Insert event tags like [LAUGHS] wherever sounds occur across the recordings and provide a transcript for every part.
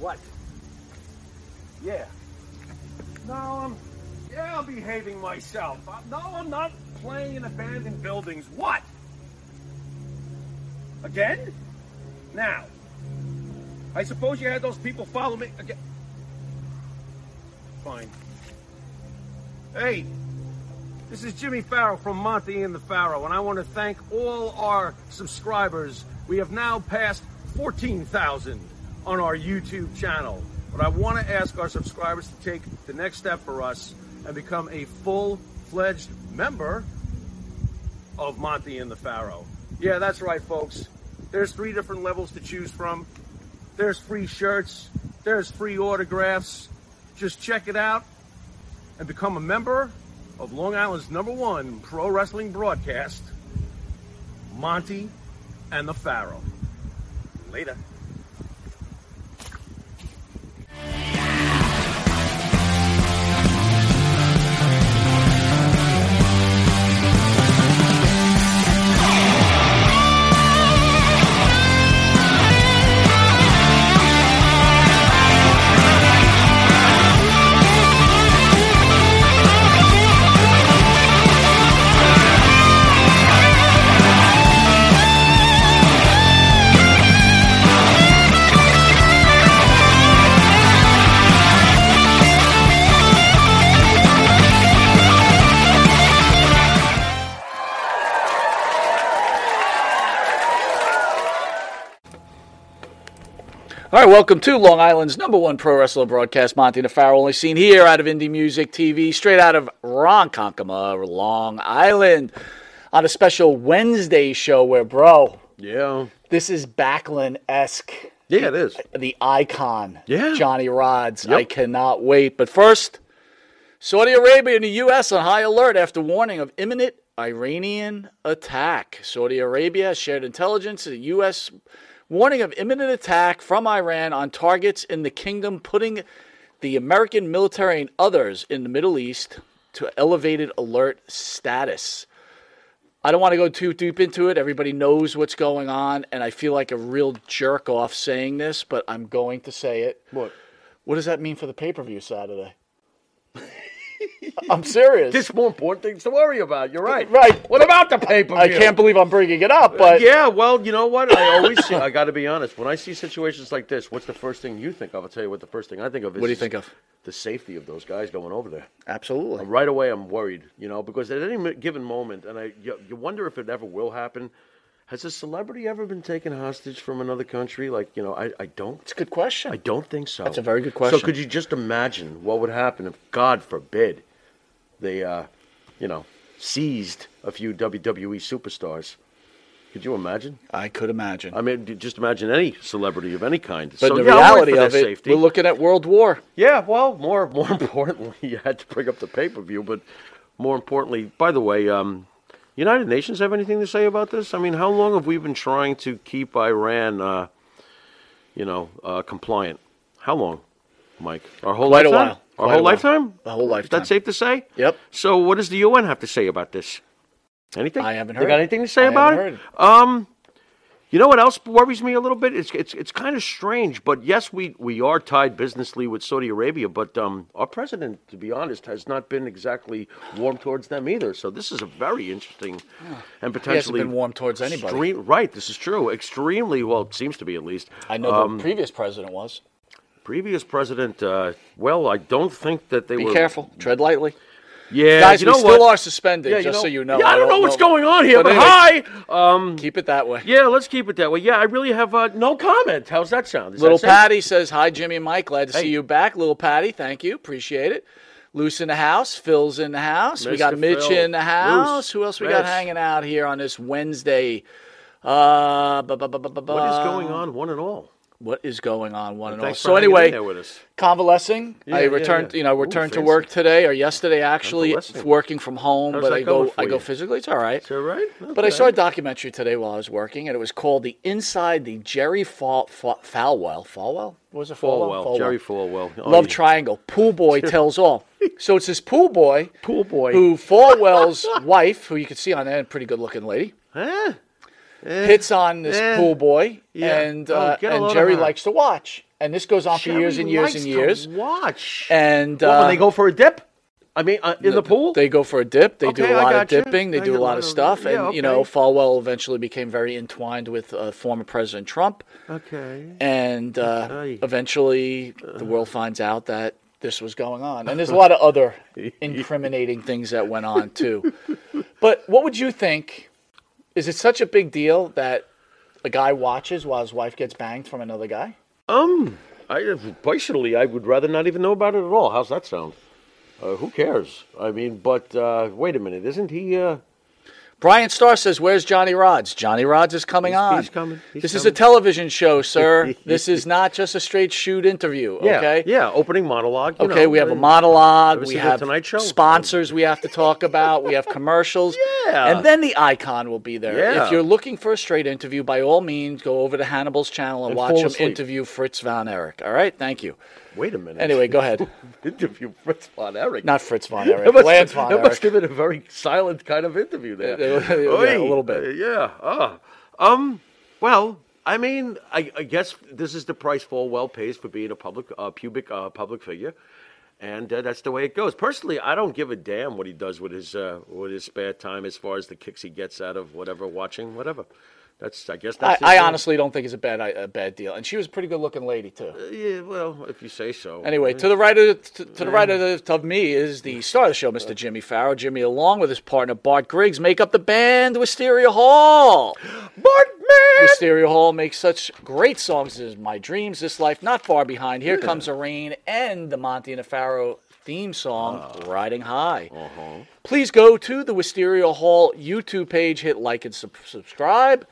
What? Yeah. No, I'm. Yeah, I'm behaving myself. No, I'm not playing in abandoned buildings. What? Again? Now. I suppose you had those people follow me again. Fine. Hey, this is Jimmy Farrow from Monty and the Farrow, and I want to thank all our subscribers. We have now passed 14,000 on our YouTube channel. But I want to ask our subscribers to take the next step for us and become a full-fledged member of Monty and the Pharaoh. Yeah, that's right, folks. There's three different levels to choose from. There's free shirts. There's free autographs. Just check it out and become a member of Long Island's number one pro wrestling broadcast, Monty and the Pharaoh. Later. All right, welcome to Long Island's number one pro wrestler broadcast, Monty Nefaro, only seen here out of Indie Music TV, straight out of Ronkonkoma, Long Island, on a special Wednesday show where, bro, Yeah. this is Backlund esque. Yeah, it is. The icon, Yeah. Johnny Rodz. Yep. I cannot wait. But first, Saudi Arabia and the U.S. on high alert after warning of imminent Iranian attack. Saudi Arabia shared intelligence the U.S. warning of imminent attack from Iran on targets in the kingdom, putting the American military and others in the Middle East to elevated alert status. I don't want to go too deep into it. Everybody knows what's going on, and I feel like a real jerk off saying this, but I'm going to say it. What? What does that mean for the pay per view Saturday? [LAUGHS] [LAUGHS] I'm serious. There's more important things to worry about. You're right. Right. What about the paper? I can't believe I'm bringing it up, but yeah, well, you know what? I always see, I got to be honest. When I see situations like this, what's the first thing you think of? I'll tell you what the first thing I think of is what do you think of? the safety of those guys going over there. Absolutely. Right away, I'm worried, you know, because at any given moment, and I, you, you wonder if it ever will happen. Has a celebrity ever been taken hostage from another country? Like, you know, I, I don't. It's a good question. I don't think so. That's a very good question. So, could you just imagine what would happen if, God forbid, they, uh, you know, seized a few WWE superstars? Could you imagine? I could imagine. I mean, just imagine any celebrity of any kind. but so, the yeah, reality of it, safety. we're looking at World War. Yeah, well, more [LAUGHS] more importantly, you had to bring up the pay per view, but more importantly, by the way, um, United Nations have anything to say about this? I mean, how long have we been trying to keep Iran, uh, you know, uh, compliant? How long, Mike? Our whole Quite a lifetime. while. Our whole lifetime. The whole Is lifetime. that safe to say? Yep. So, what does the UN have to say about this? Anything? I haven't heard. They got anything to say I about haven't it? heard. Um, you know what else worries me a little bit? It's it's it's kind of strange, but yes, we we are tied businessly with Saudi Arabia, but um, our president, to be honest, has not been exactly warm towards them either. So this is a very interesting and potentially been warm towards anybody. extreme- right, this is true. Extremely well, it seems to be at least. I know Um, the previous president was. previous president. Uh, well, I don't think that they Be were. careful. Tread lightly. Yeah, Guys, you we know still what? are suspended, Yeah, you just know- so you know. Yeah, I don't know what's going on here, but, anyway, hi. Um, Keep it that way. yeah, let's keep it that way. Yeah, I really have uh, no comment. How's that sound? Is Little that safe? Patty says, Hi, Jimmy and Mike. Glad to Hey. see you back. Little Patty, thank you. Appreciate it. Loose in the house. Phil's in the house. We got Mr. Mitch Phil. in the house. Who else we got Mitch. hanging out here on this Wednesday? Uh, What is going on, one and all? What is going on, one and all? So anyway, there with us. convalescing. Yeah, I returned, yeah. you know, Ooh, returned to work today or yesterday actually, working from home. How's but I go, I go physically. It's all right. Is that right? But I saw a documentary today while I was working, and it was called "The Inside the Jerry Fal- Fa- Falwell." Falwell what was it Falwell? Falwell, Jerry Falwell. Oh, Love yeah. Triangle. Pool boy [LAUGHS] tells all. So it's this pool boy, Pool boy. who Falwell's [LAUGHS] wife, who you can see on there, a pretty good looking lady, Huh? Hits on this eh, pool boy, yeah. and Oh, uh, a and Jerry likes to watch. And this goes on for years and years and years. Watch. And uh, when they go for a dip? I mean, uh, in the pool? They go for a dip. They do a lot of dipping. They I do a lot of stuff. yeah, and, you know, okay. Falwell eventually became very entwined with uh, former President Trump. okay. And uh, Okay. eventually the world finds out that this was going on. And there's a [LAUGHS] lot of other incriminating things that went on, too. [LAUGHS] But what would you think? Is it such a big deal that a guy watches while his wife gets banged from another guy? Um, I personally, I would rather not even know about it at all. How's that sound? Uh, who cares? I mean, but uh, wait a minute, isn't he? Uh, Brian Starr says, "Where's Johnny Rodz? Johnny Rodz is coming He's- on. he's coming. He's this is a television show, [LAUGHS] sir. this is [LAUGHS] not just a straight shoot interview. Okay. yeah, opening monologue. you Okay, know, we have a monologue. We have Tonight Show? sponsors we have to talk about. We have [LAUGHS] commercials. Yeah. And then the icon will be there. Yeah. If you're looking for a straight interview, by all means, go over to Hannibal's channel and, And watch him asleep. interview Fritz von Erich. All right? Thank you. Wait a minute. Anyway, go ahead. [LAUGHS] interview Fritz von Erich. Not Fritz von [LAUGHS] Erich. Lance von Erich. that must have been a very silent kind of interview there. [LAUGHS] Yeah, yeah, a little bit. uh, yeah. Ah. Um. Well, I mean, I, I guess this is the price Falwell pays for being a public, uh, pubic, uh, public figure, and uh, that's the way it goes. Personally, I don't give a damn what he does with his uh, with his spare time, as far as the kicks he gets out of whatever watching, whatever. That's I guess I, that's. his I honestly don't think it's a bad a bad deal. And she was a pretty good looking lady, too. Uh, yeah. Well, if you say so. Anyway, to the right of to, to the right of, the, of me is the star of the show, Mr. Jimmy Farrow. Jimmy, along with his partner Bart Griggs, make up the band Wisteria Hall. Bartman. Wisteria Hall makes such great songs as "My Dreams," "This Life," "Not Far Behind," "Here Comes the Rain," and the Monty and the Pharaoh theme song ah. "Riding High." Uh-huh. Please go to the Wisteria Hall YouTube page, hit like and sub- subscribe.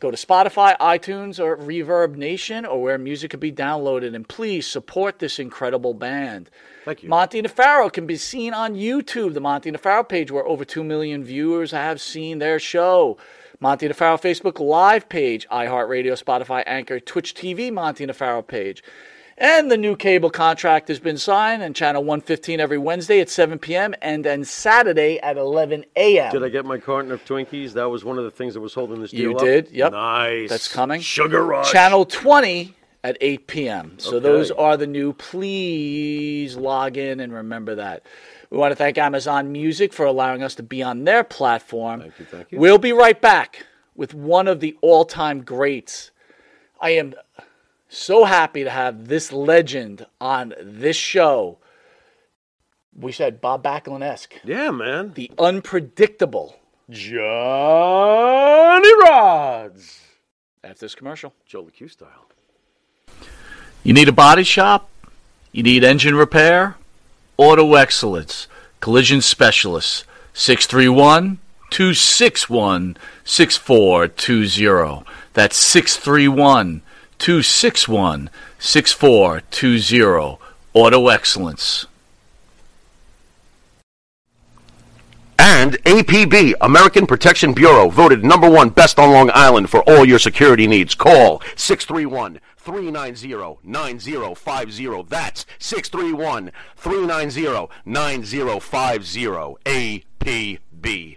Go to Spotify, iTunes, or Reverb Nation, or where music can be downloaded, and please support this incredible band. Thank you. Monty Pharaoh can be seen on YouTube, the Monty Pharaoh page, where over 2 million viewers have seen their show. Monty Pharaoh Facebook live page, iHeartRadio, Spotify, Anchor, Twitch TV, Monty Pharaoh page. And the new cable contract has been signed and channel 115 every Wednesday at 7 p.m. and then Saturday at 11 a.m. Did I get my carton of Twinkies? That was one of the things that was holding this deal You up. did, yep. Nice. That's coming. Sugar rush. Channel 20 at 8 p.m. So Okay. those are the new. Please log in and remember that. We want to thank Amazon Music for allowing us to be on their platform. Thank you, thank you. We'll be right back with one of the all time greats. I am so happy to have this legend on this show. We said Bob Backlund esque. Yeah, man. The unpredictable Johnny Rodz. After this commercial. Joe LeCue style. You need a body shop? You need engine repair? Auto Excellence, Collision Specialists, 631 261 6420. That's 631 261 6420. Auto Excellence. And APB, American Protection Bureau, voted number one best on Long Island for all your security needs. Call 631 390 9050. That's 631 390 9050. APB.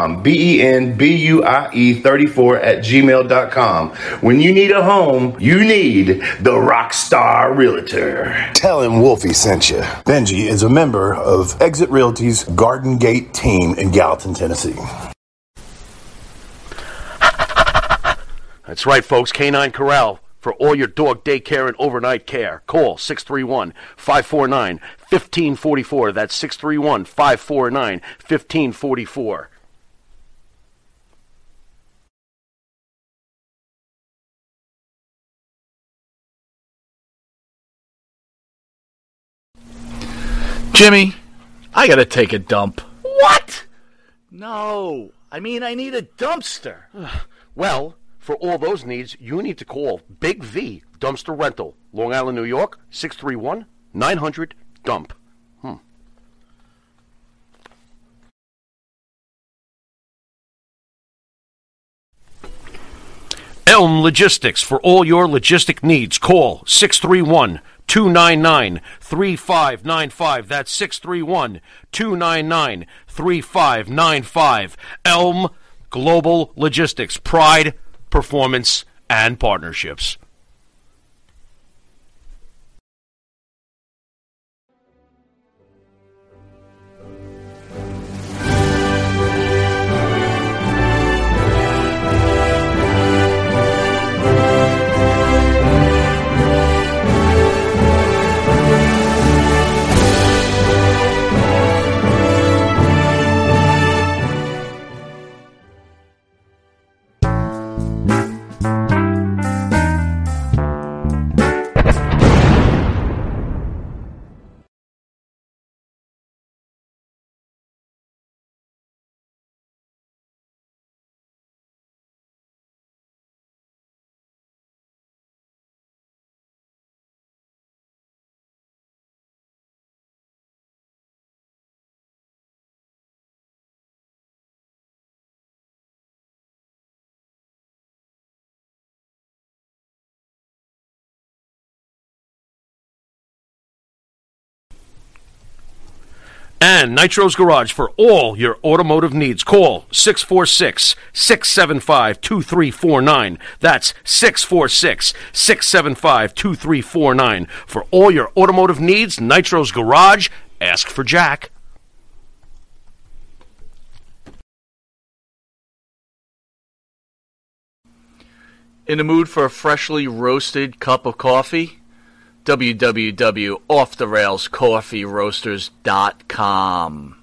B E N B U I E 34 at gmail.com. When you need a home, you need the Rockstar Realtor. Tell him Wolfie sent you. Benji is a member of Exit Realty's Garden Gate team in Gallatin, Tennessee. That's right, folks. Canine Corral for all your dog daycare and overnight care. Call 631 549 1544. That's 631 549 1544. Jimmy, I gotta take a dump. What? No, I mean, I need a dumpster. [SIGHS] Well, for all those needs, you need to call Big V Dumpster Rental, Long Island, New York, 631 900 Dump. Hmm. Elm Logistics for all your logistic needs. Call 631 299 3595. That's 631 299 3595. Elm Global Logistics. Pride, performance, and partnerships. And Nitro's Garage for all your automotive needs. Call 646 675 2349. That's 646 675 2349. For all your automotive needs, Nitro's Garage. Ask for Jack. In the mood for a freshly roasted cup of coffee? www.offtherailscoffeeroasters.com.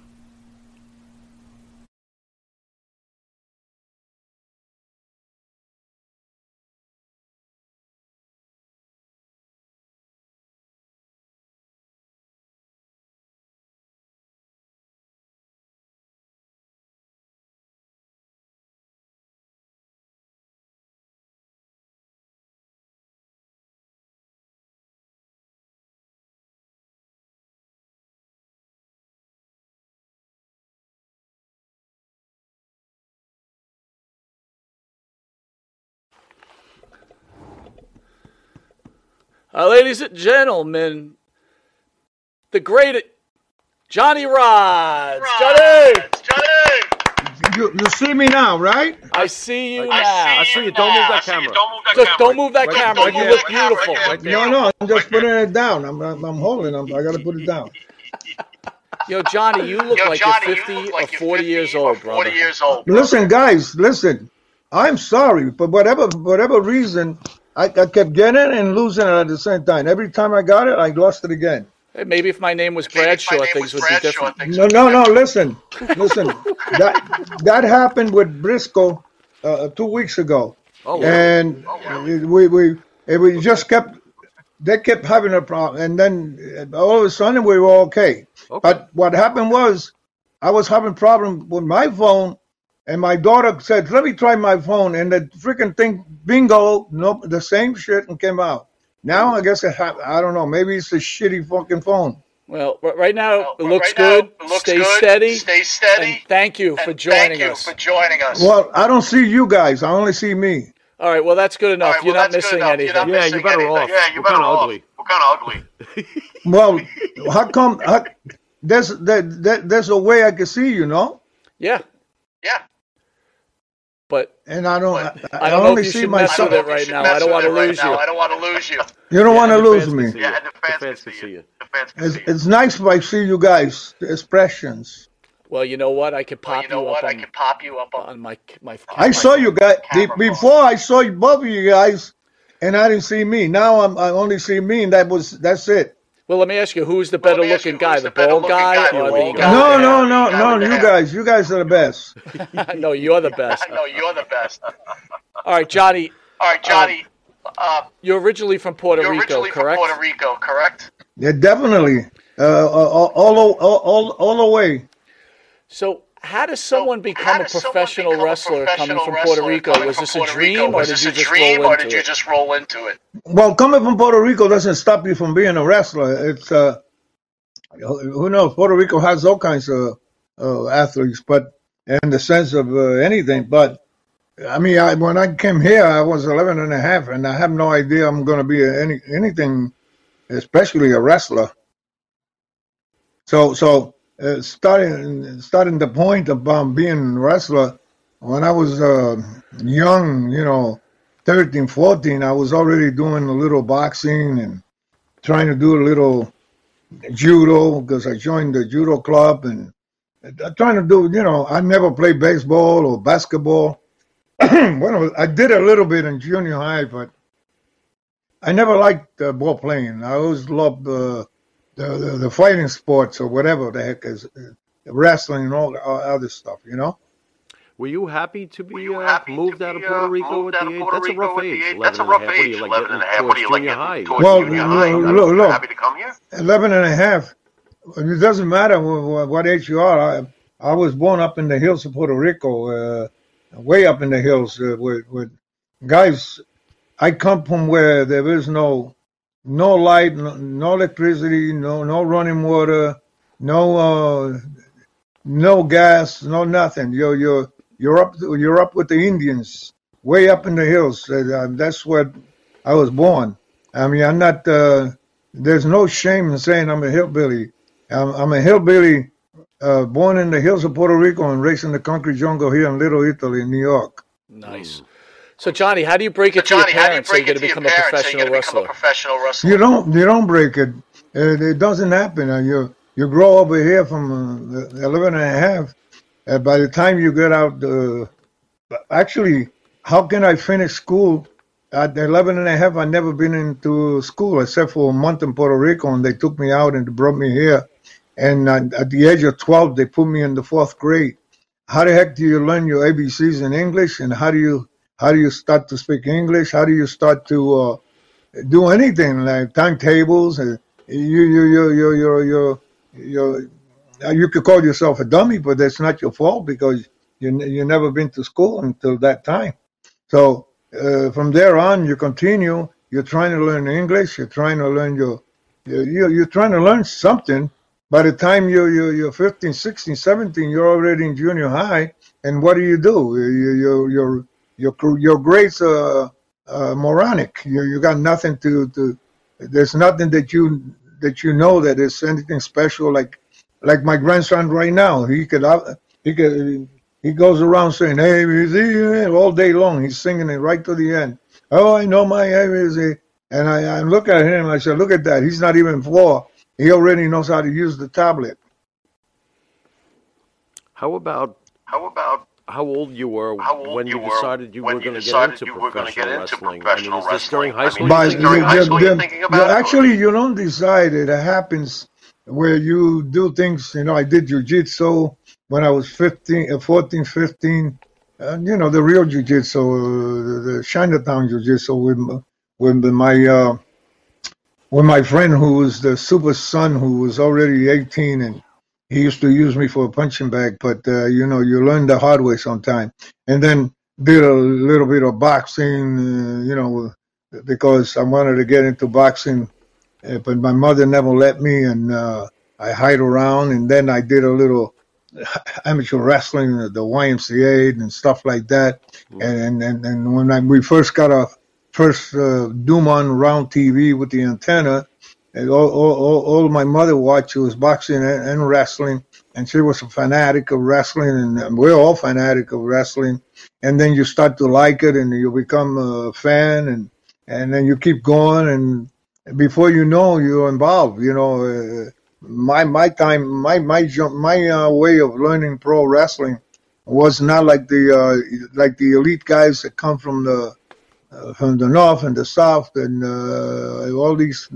Uh, ladies and gentlemen, the great Johnny Rodz. Johnny, Johnny! You, you see me now, right? I see you now. I see you. Don't move that camera. Just don't move that Right- camera. right You there. look beautiful. No, no, I'm just putting it down. I'm, I'm, I'm holding them. I got to put it down. Yo, Johnny, you look like you're 50 or 40 years old, brother. Listen, guys, listen. I'm sorry, but whatever whatever reason, I, I kept getting it and losing it at the same time. Every time I got it, I lost it again. Hey, maybe if my name was Bradshaw, things would be different. No, no, no. Listen, listen. [LAUGHS] That that happened with Brisco uh, two weeks ago, Oh, and we we and we just kept they kept having a problem, and then uh, all of a sudden we were okay. Okay. But what happened was I was having problem with my phone, and my daughter said, "Let me try my phone," and the freaking thing, bingo, no, the same shit, and came out. Now I guess it ha- I don't know. Maybe it's a shitty fucking phone. Well, right now it looks right now, good. it looks Stay good. steady. Stay steady. And thank you And for joining us. thank you us. for joining us. Well, I don't see you guys. I only see me. All right, well that's good enough. All right, You're not good missing enough. You're anything. not Yeah, missing you're better anything. off. Yeah, you're We're better kinda off. ugly. We're kind of ugly. [LAUGHS] Well, how come? How, there's there, there, there's a way I can see you, know, Yeah, Yeah. But and I don't. But- I, I don't only see should mess myself. with it right now. I don't want to with right lose now. you. I don't want to lose you. You don't want to lose me. Yeah, you. and the fans, fans can can see see you. you. Fans can It's, see you. it's nice if I see you guys, the expressions. Well, you know what? I could Well, pop you know you what? up I on, can pop you up on. on my my. I saw you guys the, before. I saw you, both of you guys, and I didn't see me. Now I'm I only see me, and that was that's it. Well, let me ask you, who's the better let me ask you, looking guy, the, the bald guy guy, or the the guy? guy? No, no, no, no. You guys, you guys are the best. [LAUGHS] no, you're the best. [LAUGHS] No, you're the best. All right, Johnny, All right, Johnny. Uh, you're originally from Puerto you're Rico, originally from correct? Puerto Rico, correct? Yeah, definitely. Uh, all, all, all, all, all the way. So, how does someone how become a does someone professional become a wrestler coming from wrestler Puerto Rico? coming Was from this a Puerto Rico? dream, or Was did you a just dream, roll or into did you it? just roll into it? Well, coming from Puerto Rico doesn't stop you from being a wrestler. It's uh, who knows? Puerto Rico has all kinds of uh, athletes, but in the sense of uh, anything. But I mean, I, when I came here, I was 11 and a half, and I have no idea I'm going to be any anything, especially a wrestler. So, so uh, starting starting the point about being a wrestler, when I was uh, young, you know, 13, 14, I was already doing a little boxing and trying to do a little judo because I joined the judo club and uh, trying to do, you know, I never played baseball or basketball. [CLEARS THROAT] well, I did a little bit in junior high, but I never liked uh, ball playing. I always loved uh, the, the the fighting sports or whatever the heck is uh, wrestling and all the all other stuff, you know. Were you happy to be uh, happy to moved out of Puerto uh, Rico moved at the age? That's a rough age. age- That's a rough half. What are age. you, like 11 and a half. What towards are you, like, junior getting high? towards Well, junior high? look, look, look. Happy to come here? 11 and a half. It doesn't matter wh- wh- what age you are. I, I was born up in the hills of Puerto Rico, uh, way up in the hills uh, with, with guys. I come from where there is no no light, no, no electricity, no no running water, no uh, no gas, no nothing. You're you're you're up you're up with the Indians, way up in the hills. Uh, that's where I was born. I mean, I'm not. Uh, there's no shame in saying I'm a hillbilly. I'm, I'm a hillbilly, uh, born in the hills of Puerto Rico and raised in the concrete jungle here in Little Italy, in New York. Nice. So, Johnny, how do you break So, it to your Johnny, how do you parents so you're break going it to to become a parents so you're professional going to become a wrestler? professional wrestler? You don't you don't break it. It, it doesn't happen. Uh, you you grow over here from uh, 11 and a half. Uh, by the time you get out, uh, actually, how can I finish school? At 11 and a half, I never been into school except for a month in Puerto Rico, and they took me out and brought me here. And uh, at the age of 12, they put me in the fourth grade. How the heck do you learn your ABCs in English? And how do you how do you start to speak English? How do you start to uh, do anything like timetables? tables? you, you, you, you, you, you, you, uh, you could call yourself a dummy, but that's not your fault because you you never been to school until that time. So uh, from there on, you continue. You're trying to learn English. You're trying to learn your you you're trying to learn something. By the time you you you're 15, 16, 17, you're already in junior high. And what do you do? You you you're your your grades are uh, moronic. You you got nothing to to. There's nothing that you that you know that is anything special. Like like my grandson right now, he could out- he could he goes around saying "Hey, easy" all day long. He's singing it right to the end. Oh, I know my ABC. And I, I look at him. I said, look at that. He's not even four. He already knows how to use the tablet. How about How about how old you were old when you you were decided you when were going to get into you were gonna professional get into wrestling? professional I mean, is this during wrestling? high I school? mean, But is this during high school you're the- thinking the- about it, or- actually, you don't decide. It happens where you do things. You know, I did jujitsu when I was 15, uh, 14, 15. Uh, you know, the real jujitsu, uh, the, the Chinatown jujitsu with, with my uh, with my friend who was the super son who was already 18 and he used to use me for a punching bag. But uh, you know, you learn the hard way sometime. And then did a little bit of boxing. Uh, you know, because I wanted to get into boxing, uh, but my mother never let me, and uh, I hide around. And then I did a little [LAUGHS] amateur wrestling, uh, the YMCA and stuff like that. And and and when I, we first got our first uh, DuMont round TV with the antenna, all, all, all, my mother watched was boxing and, and wrestling, and she was a fanatic of wrestling, and, we're all fanatic of wrestling. And then you start to like it, and you become a fan, and and then you keep going, and before you know, you're involved. You know, uh, my my time, my my my uh, way of learning pro wrestling was not like the uh, like the elite guys that come from the from the north and the south and uh, all these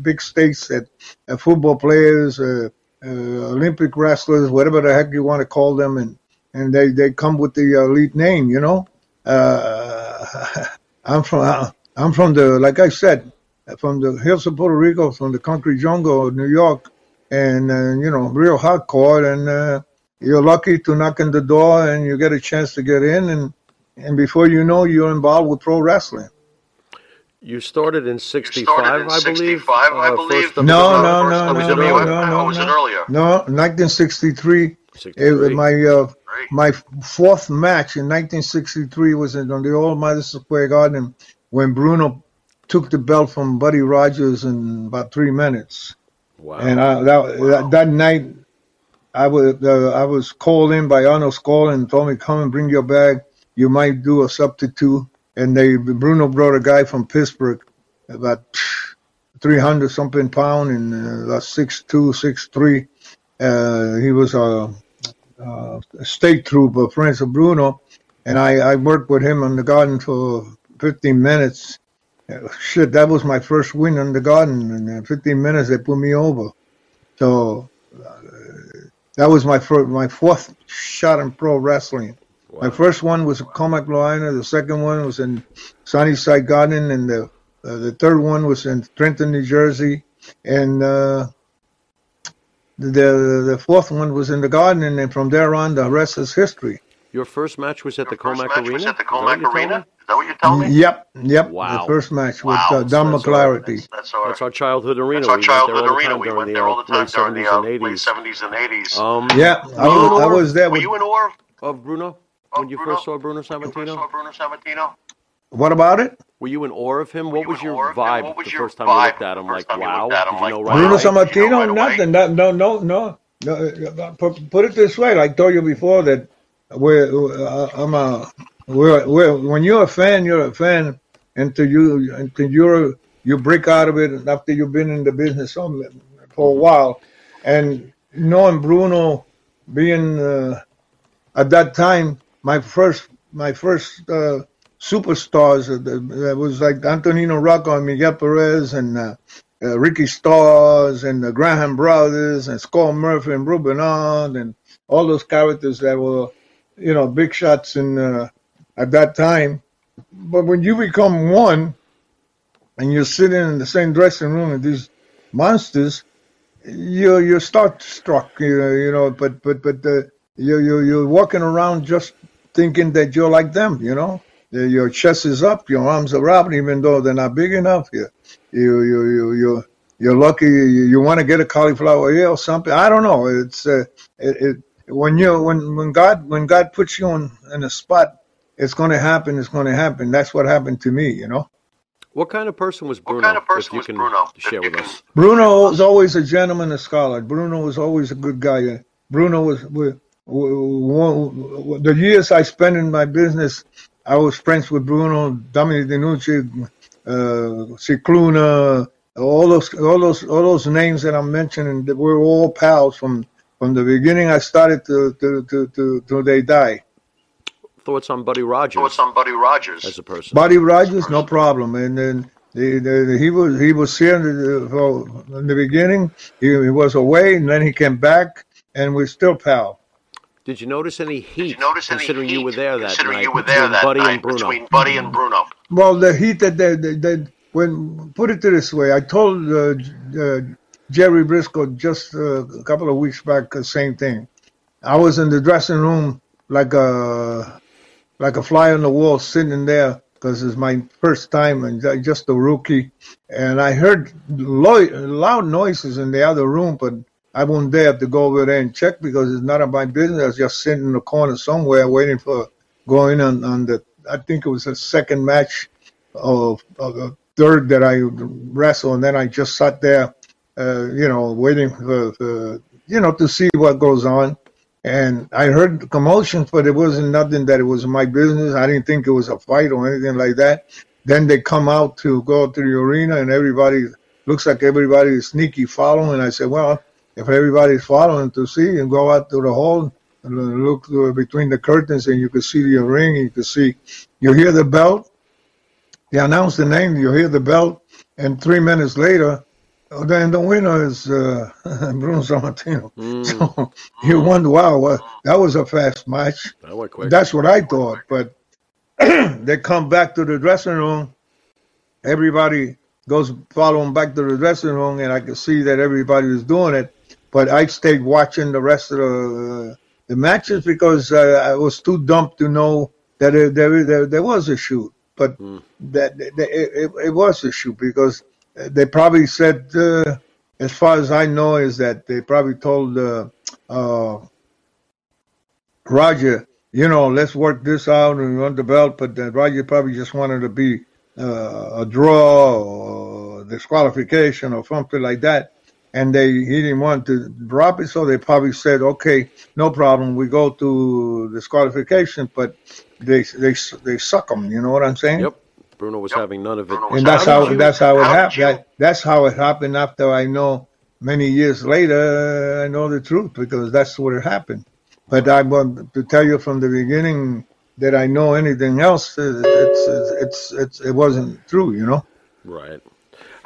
big states that uh, football players, uh, uh, Olympic wrestlers, whatever the heck you want to call them, and and they, they come with the elite name, you know. Uh, [LAUGHS] I'm from I'm from the like I said, from the hills of Puerto Rico, from the concrete jungle of New York, and uh, you know, real hardcore. And uh, you're lucky to knock on the door and you get a chance to get in, and and before you know, you're involved with pro wrestling. You started in '65, I believe. 65, I uh, believe. No, WWF. no, first no, Or no, no, no, Or no, was it no. earlier? No, 1963. It, my uh, my fourth match in 1963 was in, on the old Madison Square Garden when Bruno took the belt from Buddy Rogers in about three minutes. Wow. And I, that, that that night, I was uh, I was called in by Arnold Skaaland told me come and bring your bag. You might do a substitute. And they Bruno brought a guy from Pittsburgh, about 300 something pound and uh, about six two, six three. Uh, he was a, a state trooper, of Bruno, and I, I worked with him on the garden for 15 minutes. Uh, Shit, that was my first win on the garden. And in 15 minutes, they put me over. So uh, that was my first, my fourth shot in pro wrestling. My first one was in Commack, Louisiana. The second one was in Sunnyside Garden, and the uh, the third one was in Trenton, New Jersey, and uh, the the fourth one was in the Garden. And then from there on, the rest is history. Your first match was at the First Commack Arena? was at the Is that what Commack you're telling Arena? me? Is that what you're telling me? Yep, yep. Wow. The first match with Wow. uh, Don That's- McClarity. That's our, That's our childhood arena. that's our we childhood went there arena. all the We time went during there the all the time late during the 70s uh, and late 80s. 70s and 80s. Yeah, Um, I were you in was, I awe was there. Were With, you in awe of Bruno of when you Bruno? first saw Bruno When Sammartino? saw Bruno Sammartino? what about it? Were you in awe of him? Were What you was your awe of him? vibe What was the your first time you vibe looked at him? Like, you wow, looked at him? you Like, know wow. right Bruno away? Sammartino, You know, right nothing. That, no, no, no, no. uh, Put, put it this way. Like I told you before, that we're, uh, I'm a, we're, we're, when you're a fan, you're a fan until you until you're you break out of it after you've been in the business for a while, and knowing Bruno being uh, at that time my first my first uh, superstars uh, that was like Antonino Rocca and Miguel Perez and uh, uh, Ricky Stars and the Graham Brothers and Skull Murphy and Ruben Ard and all those characters that were, you know, big shots in uh, at that time. But when you become one and you're sitting in the same dressing room with these monsters, you you start struck, you know, you know. But but but uh, you you you're walking around just thinking that you're like them, you know. Uh, Your chest is up, your arms are out, even though they're not big enough. You you you you you you're lucky. You, you want to get a cauliflower ear or something. I don't know. It's uh, it, it when you when when God when God puts you in in a spot, it's going to happen. It's going to happen. That's what happened to me, you know. What kind of person was Bruno? What kind of person if you was can Bruno? share with us. Bruno was always a gentleman, a scholar. Bruno was always a good guy. Bruno was, was, was the years I spent in my business. I was friends with Bruno, Dominic DeNucci, uh, Cicluna, all those, all those, all those names that I'm mentioning. That we're all pals from from the beginning. I started to to to to till they die. Thoughts on Buddy Rogers Thoughts on Buddy Rogers? as a person? Buddy Rogers, no problem. And then the, the, he was he was here in the, for- in the beginning. He, he was away, and then he came back, and we're still pal. Did you notice any Did heat you notice any considering heat, you were there that considering night you were there between that Buddy night and Bruno? between Buddy and Bruno? Well, the heat that they, they, they when put it this way, I told uh, uh, Jerry Brisco just uh, a couple of weeks back the same thing. I was in the dressing room like a like a fly on the wall, sitting there because it's my first time and just a rookie, and I heard lo- loud noises in the other room, but I won't dare to go over there and check because it's none of my business. I was just sitting in the corner somewhere waiting for going on on the. I think it was the second match of, of the third that I wrestled, and then I just sat there, uh, you know, waiting for, for you know to see what goes on. And I heard the commotion, but it wasn't nothing that it was my business. I didn't think it was a fight or anything like that. Then they come out to go to the arena, and everybody looks like everybody is sneaky following. And I said, well, if everybody's following to see, and go out to the hall and look uh, between the curtains, and you can see the ring, you can see, you hear the belt. They announce the name, you hear the belt, and three minutes later, oh, then the winner is uh, [LAUGHS] Bruno Sammartino. [LAUGHS] So you wonder, wow, well, that was a fast match. That went quick. That's what I thought. But [CLEARS THROAT] they come back to the dressing room. Everybody goes following back to the dressing room, and I could see that everybody was doing it. But I stayed watching the rest of the the matches because uh, I was too dumb to know that it, there, there there was a shoot. But that, that it, it, it was a shoot because they probably said, uh, as far as I know, is that they probably told uh, uh, Roger, you know, let's work this out and run the belt. But uh, Roger probably just wanted to be uh, a draw or disqualification or something like that. And they he didn't want to drop it, so they probably said, "Okay, no problem. We go to disqualification, but they they they suck them." You know what I'm saying? Yep. Bruno was having none of it. And that's How how you- that's how it happened. That, that's how it happened. After I know many years later, I know the truth because that's what it happened. But I want to tell you from the beginning that I know anything else. uh, It's it's it's, it's it wasn't true. You know. Right.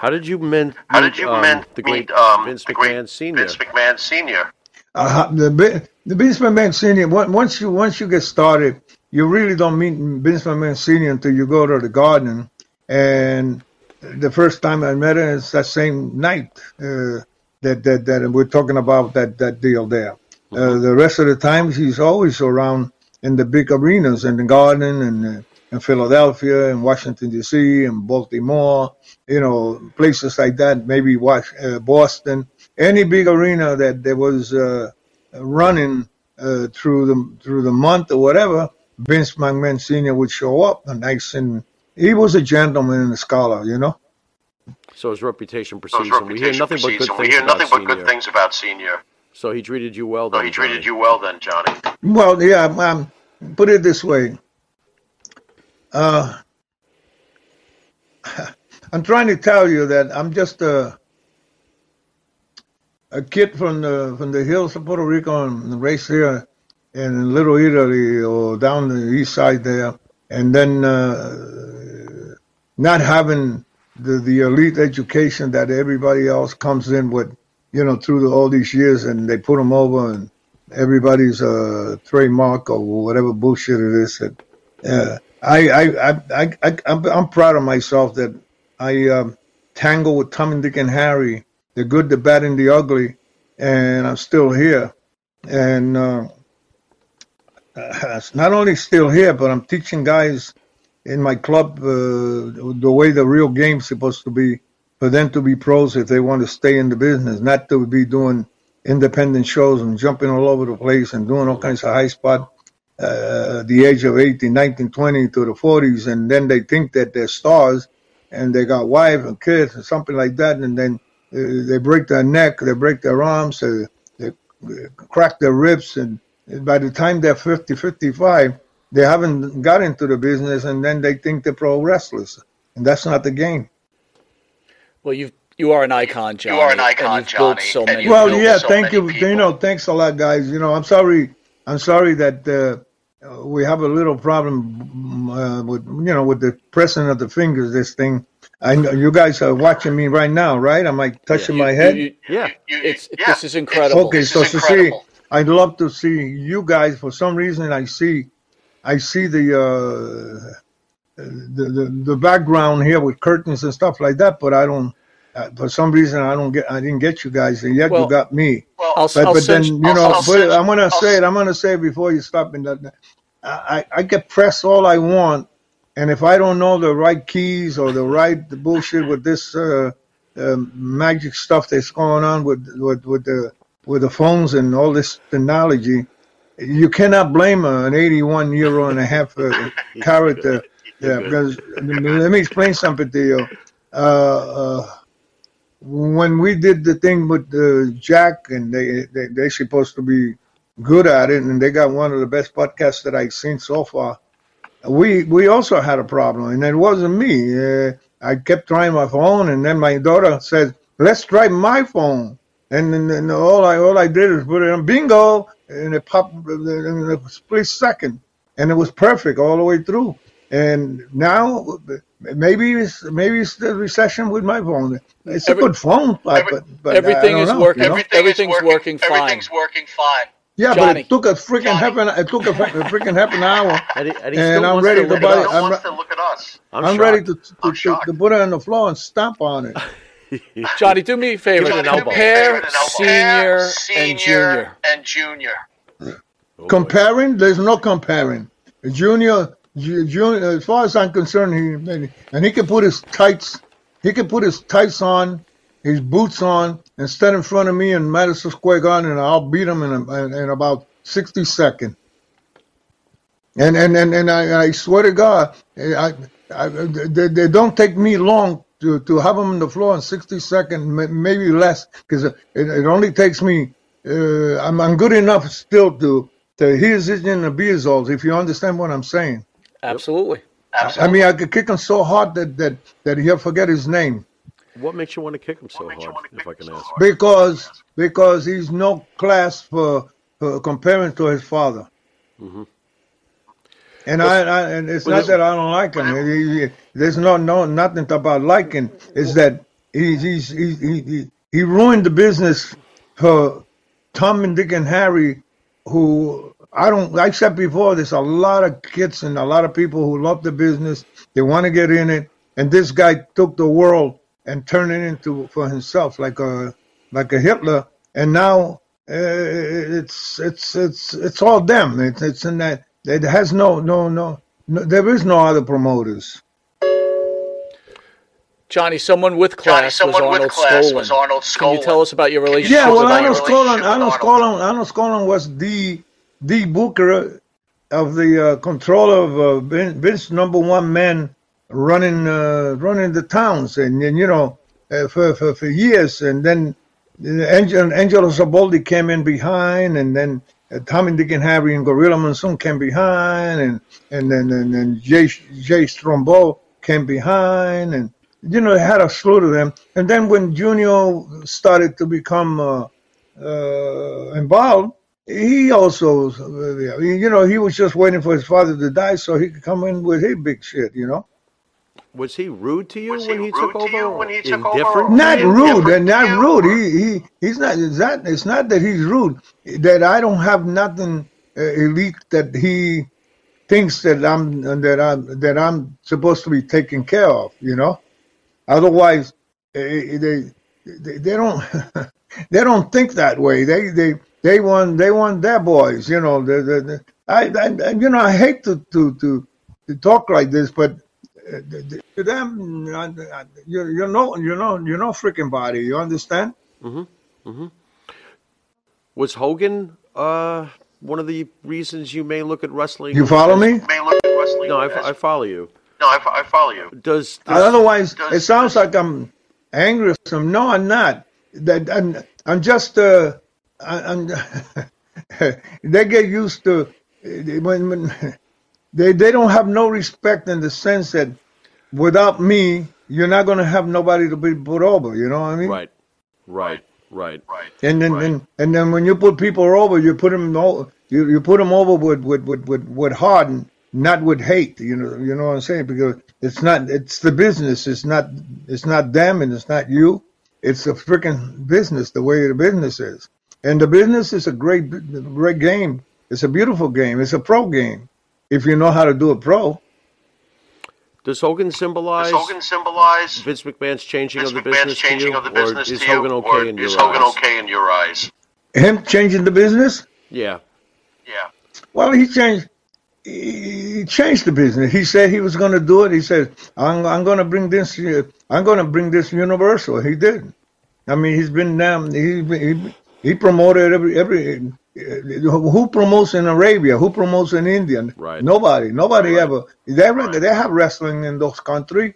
How did you meet, How did you um, meet, the great meet um, Vince the great McMahon Sr.? Vince McMahon Senior. Uh, the Bi- the Vince McMahon Senior. Once you once you get started, you really don't meet Vince McMahon Senior until you go to the Garden. And the first time I met him is that same night uh, that that that we're talking about that that deal there. Uh, the rest of the times he's always around in the big arenas in the Garden and uh, in Philadelphia and Washington D.C. and Baltimore, you know, places like that. Maybe Wash, uh, Boston, any big arena that there was uh, running uh, through the through the month or whatever. Vince McMahon Senior would show up, and nice and he was a gentleman and a scholar, you know. So his reputation So precedes his him. We hear reputation nothing but good things hear about but Senior. good things about Senior. So he treated you well So then, he treated Johnny. you well then, Johnny. Well, yeah, um, put it this way. Uh, [LAUGHS] I'm trying to tell you that I'm just a a kid from the from the hills of Puerto Rico and raised here in Little Italy or down the east side there, and then uh, not having the the elite education that everybody else comes in with, you know, through the, all these years, and they put them over and everybody's a trademark or whatever bullshit it is. That uh, I, I, I, I, I, I'm, I'm proud of myself that I um, tangle with Tom and Dick and Harry, the good, the bad, and the ugly, and I'm still here. And uh, uh, not only still here, but I'm teaching guys in my club uh, the way the real game's supposed to be for them to be pros if they want to stay in the business, not to be doing independent shows and jumping all over the place and doing all kinds of high spot uh, the age of 18, 19, 20 to the 40s, and then they think that they're stars, and they got wives and kids or something like that, and then uh, they break their neck, they break their arms, uh, they uh, crack their ribs, and by the time they're 50, 55, they haven't got into the business, and then they think they're pro wrestlers, and that's not the game. Well, you you are an icon, Johnny. You are an and icon, you've built Johnny, so many. Well, built yeah, so thank many you. people. You know, thanks a lot, guys. You know, I'm sorry. I'm sorry that uh, we have a little problem uh, with you know with the pressing of the fingers. This thing. I know you guys are watching me right now, right? Am I touching You- my head? you- Yeah. You- it's yeah. this is incredible. okay, This so is to see. I'd love to see you guys. For some reason, I see, I see the uh, the, the the background here with curtains and stuff like that, but I don't. Uh, for some reason, I don't get. I didn't get you guys, and yet Well, you got me. Well, I'll, But, I'll but then send you I'll- know, I'll but send- I'm gonna I'll say it. I'm gonna say it before you stop. And that I I get pressed all I want, and if I don't know the right keys or the right the bullshit with this uh, uh, magic stuff that's going on with with with the with the phones and all this technology, you cannot blame an 81 year old and a half uh, character. [LAUGHS] Yeah, because let me explain something to you. Uh, uh, when we did the thing with uh, Jack, and they, they they're supposed to be good at it, and they got one of the best podcasts that I've seen so far. We we also had a problem, and it wasn't me. Uh, I kept trying my phone, and then my daughter said, "Let's try my phone." And then and all I all I did is put it on bingo, and it popped in a split second, and it was perfect all the way through. And now maybe it's maybe it's the recession with my phone. It's Every- a good phone, but, every- but, but everything I don't is know, working. you know? Everything Everything's is working fine. Everything's working fine. Yeah, Johnny. but it took a freaking Johnny. half an it took a, a freaking half an hour. [LAUGHS] And he, and he And I'm ready to to look buy it it. up. No I'm one re- to look at us. I'm, I'm, ready to to, I'm to shocked. to put it on the floor and stomp on it. [LAUGHS] Johnny, do me a favor. Give it an. Compare Give it an elbow. senior, and junior. and junior. Oh, boy. Comparing, there's no comparing. Junior, Ju- As far as I'm concerned, he and he can put his tights, he can put his tights on, his boots on, and stand in front of me in Madison Square Garden, and I'll beat him in, a, in, about 60 seconds. And and and, and I, I swear to God, I, I, they, they don't take me long to, to have him on the floor in 60 seconds, maybe less, because it, it only takes me. Uh, I'm, I'm good enough still to to hear his and the Beazos, if you understand what I'm saying. Absolutely. I mean, I could kick him so hard that that that he'll forget his name What makes you want to kick him so What makes you hard, if I can ask? because because he's no class for, for comparing to his father. Mm-hmm. And I, I and it's well, not that I don't like him. He- he- there's no no nothing about liking. It's that he's he's he he, he, he ruined the business for Tom and Dick and Harry, who I don't. I said before, there's a lot of kids and a lot of people who love the business. They want to get in it, and this guy took the world and turned it into for himself, like a like a Hitler. And now uh, it's it's it's it's all them. It's it's in that. It has no no no. no there is no other promoters. Johnny, someone with Johnny, class was someone with Arnold class was Arnold Can you tell us about your relationship Yeah, well, us about with Arnold your Arnold? Skaaland, Arnold with Arnold? Skaaland, Arnold Skaaland was the the booker of the uh, control of uh, Vin- Vince number one man running uh, running the towns, and, and you know uh, for, for for years, and then uh, Angel, Angelo Savoldi came in behind, and then uh, Tommy Dick and Harry and Gorilla Monsoon came behind, and and then and, Jay Jay Strongbow came behind, and you know they had a slew of them, and then when Junior started to become uh, uh, involved, he also, uh, you know, he was just waiting for his father to die so he could come in with his big shit, you know. Was he rude to you Was when he he took rude to you over? when he took over? Indifferent? Not rude, and not rude. He he he's not. It's not. It's not that he's rude. That I don't have nothing uh, elite that he thinks that I'm that I'm that I'm supposed to be taken care of. You know. Otherwise, eh, they they, they don't [LAUGHS] they don't think that way. They they they want they want their boys. You know. The, the, the, I, I you know I hate to to to, to talk like this, but uh, to them, uh, you you know you know you know freaking body. You understand? Mm-hmm. Mm-hmm. Was Hogan uh, one of the reasons you may look at wrestling? You follow me? May look at wrestling No, I, I follow you. No, I, I follow you. Does, does Otherwise, does- it sounds like I'm angry or something. No, I'm not. That I'm, I'm just uh, I, I'm. [LAUGHS] they get used to when, when they they don't have no respect in the sense that without me, you're not going to have nobody to be put over. You know what I mean? right, right, right. Right. And then, Right. and, and then when you put people over, you put them over, you, you put them over with, with, with, with, with heart and not with hate. You know, you know what I'm saying? Because it's not, it's the business. It's not, it's not them and it's not you. It's a freaking business, the way the business is. And the business is a great, great game. It's a beautiful game. It's a pro game. If you know how to do a pro. Does Hogan symbolize Does Hogan symbolize Vince McMahon's changing Vince of the McMahon's business to changing you, of the business or is to Hogan you, okay or in your is Hogan eyes? okay in your eyes? Him changing the business? Yeah, Yeah. Well, he changed. He changed the business. He said he was going to do it. He said, "I'm, I'm going to bring this. uh, I'm going to bring this universal." He did. I mean, he's been down. He he, he promoted every every. uh, Who promotes in Arabia? Who promotes in India? Right. Nobody. Nobody Right. ever. They re- they have wrestling in those countries,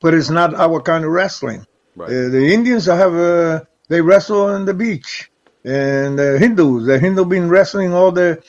but it's not our kind of wrestling. right. Uh, the Indians have uh, they wrestle on the beach, and the Hindus, the Hindu been wrestling all the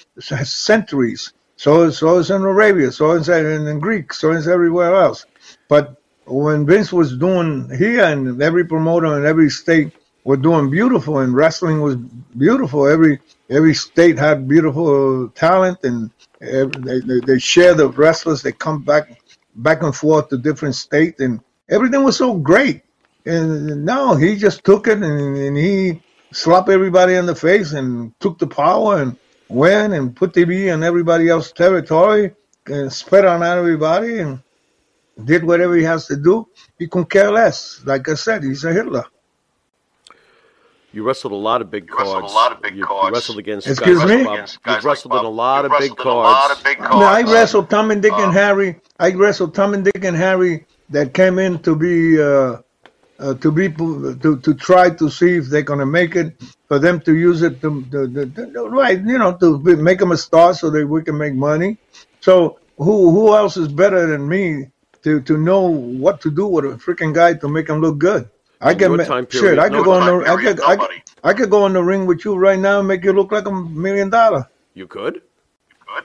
centuries. So so it's in Arabia, so it's in, in Greek, so it's everywhere else. But when Vince was doing here, and every promoter in every state were doing beautiful, and wrestling was beautiful. Every every state had beautiful talent, and ev- they, they, share the wrestlers. They come back back and forth to different states, and everything was so great. And no, he just took it and, and he slapped everybody in the face and took the power and went and put TV on everybody else's territory and spread on everybody and did whatever he has to do. He couldn't care less. Like I said, he's a Hitler. You wrestled a lot of big You wrestled cards. a lot of big you, cards. You wrestled against Excuse guys me? like Against guys You've like wrestled in a Bob- lot you've of big wrestled in a lot of big I, mean, I wrestled Tom and Dick and Harry. I wrestled Tom and Dick and Harry that came in to be uh, uh, to be to to try to see if they're gonna make it for them to use it to, to, to, to- right you know to make them a star so that we can make money. So who who else is better than me to to know what to do with a freaking guy to make him look good? I In can your ma- time shit. I could go in the I period, could, I could nobody. I could go in the ring with you right now and make you look like a million dollar. You could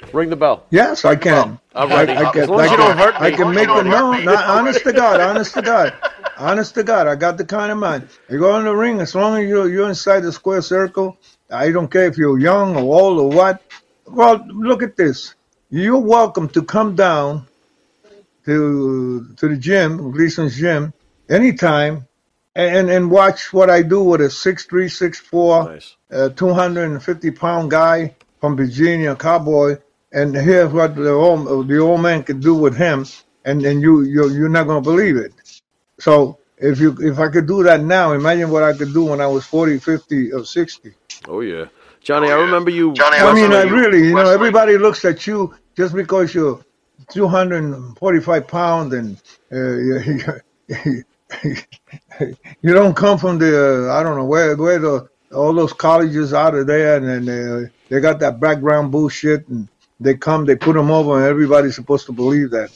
Good. ring the bell. Yes, I can. All right. I, I As can, long as you don't hurt I me. can make long it as you don't no, hurt me. no, honest to God, honest to God, honest to God, I got the kind of mind. You go in the ring, as long as you're, you're inside the square circle, I don't care if you're young or old or what. Well, look at this. You're welcome to come down to to the gym, Gleason's gym, anytime, and and watch what I do with a six three, six four Nice. a 250 pound guy from Virginia, cowboy, and here's what the old the old man could do with him, and then you you you're not gonna believe it. So if you if I could do that now, imagine what I could do when I was 40, 50, or 60. Oh yeah, Johnny. Oh, I remember you. Johnny, I mean, I really, you know, everybody looks at you just because you're 245 pounds and uh, [LAUGHS] [LAUGHS] you, don't come from the uh, I don't know where where the all those colleges out of there and then they, they got that background bullshit and they come they put them over and everybody's supposed to believe that.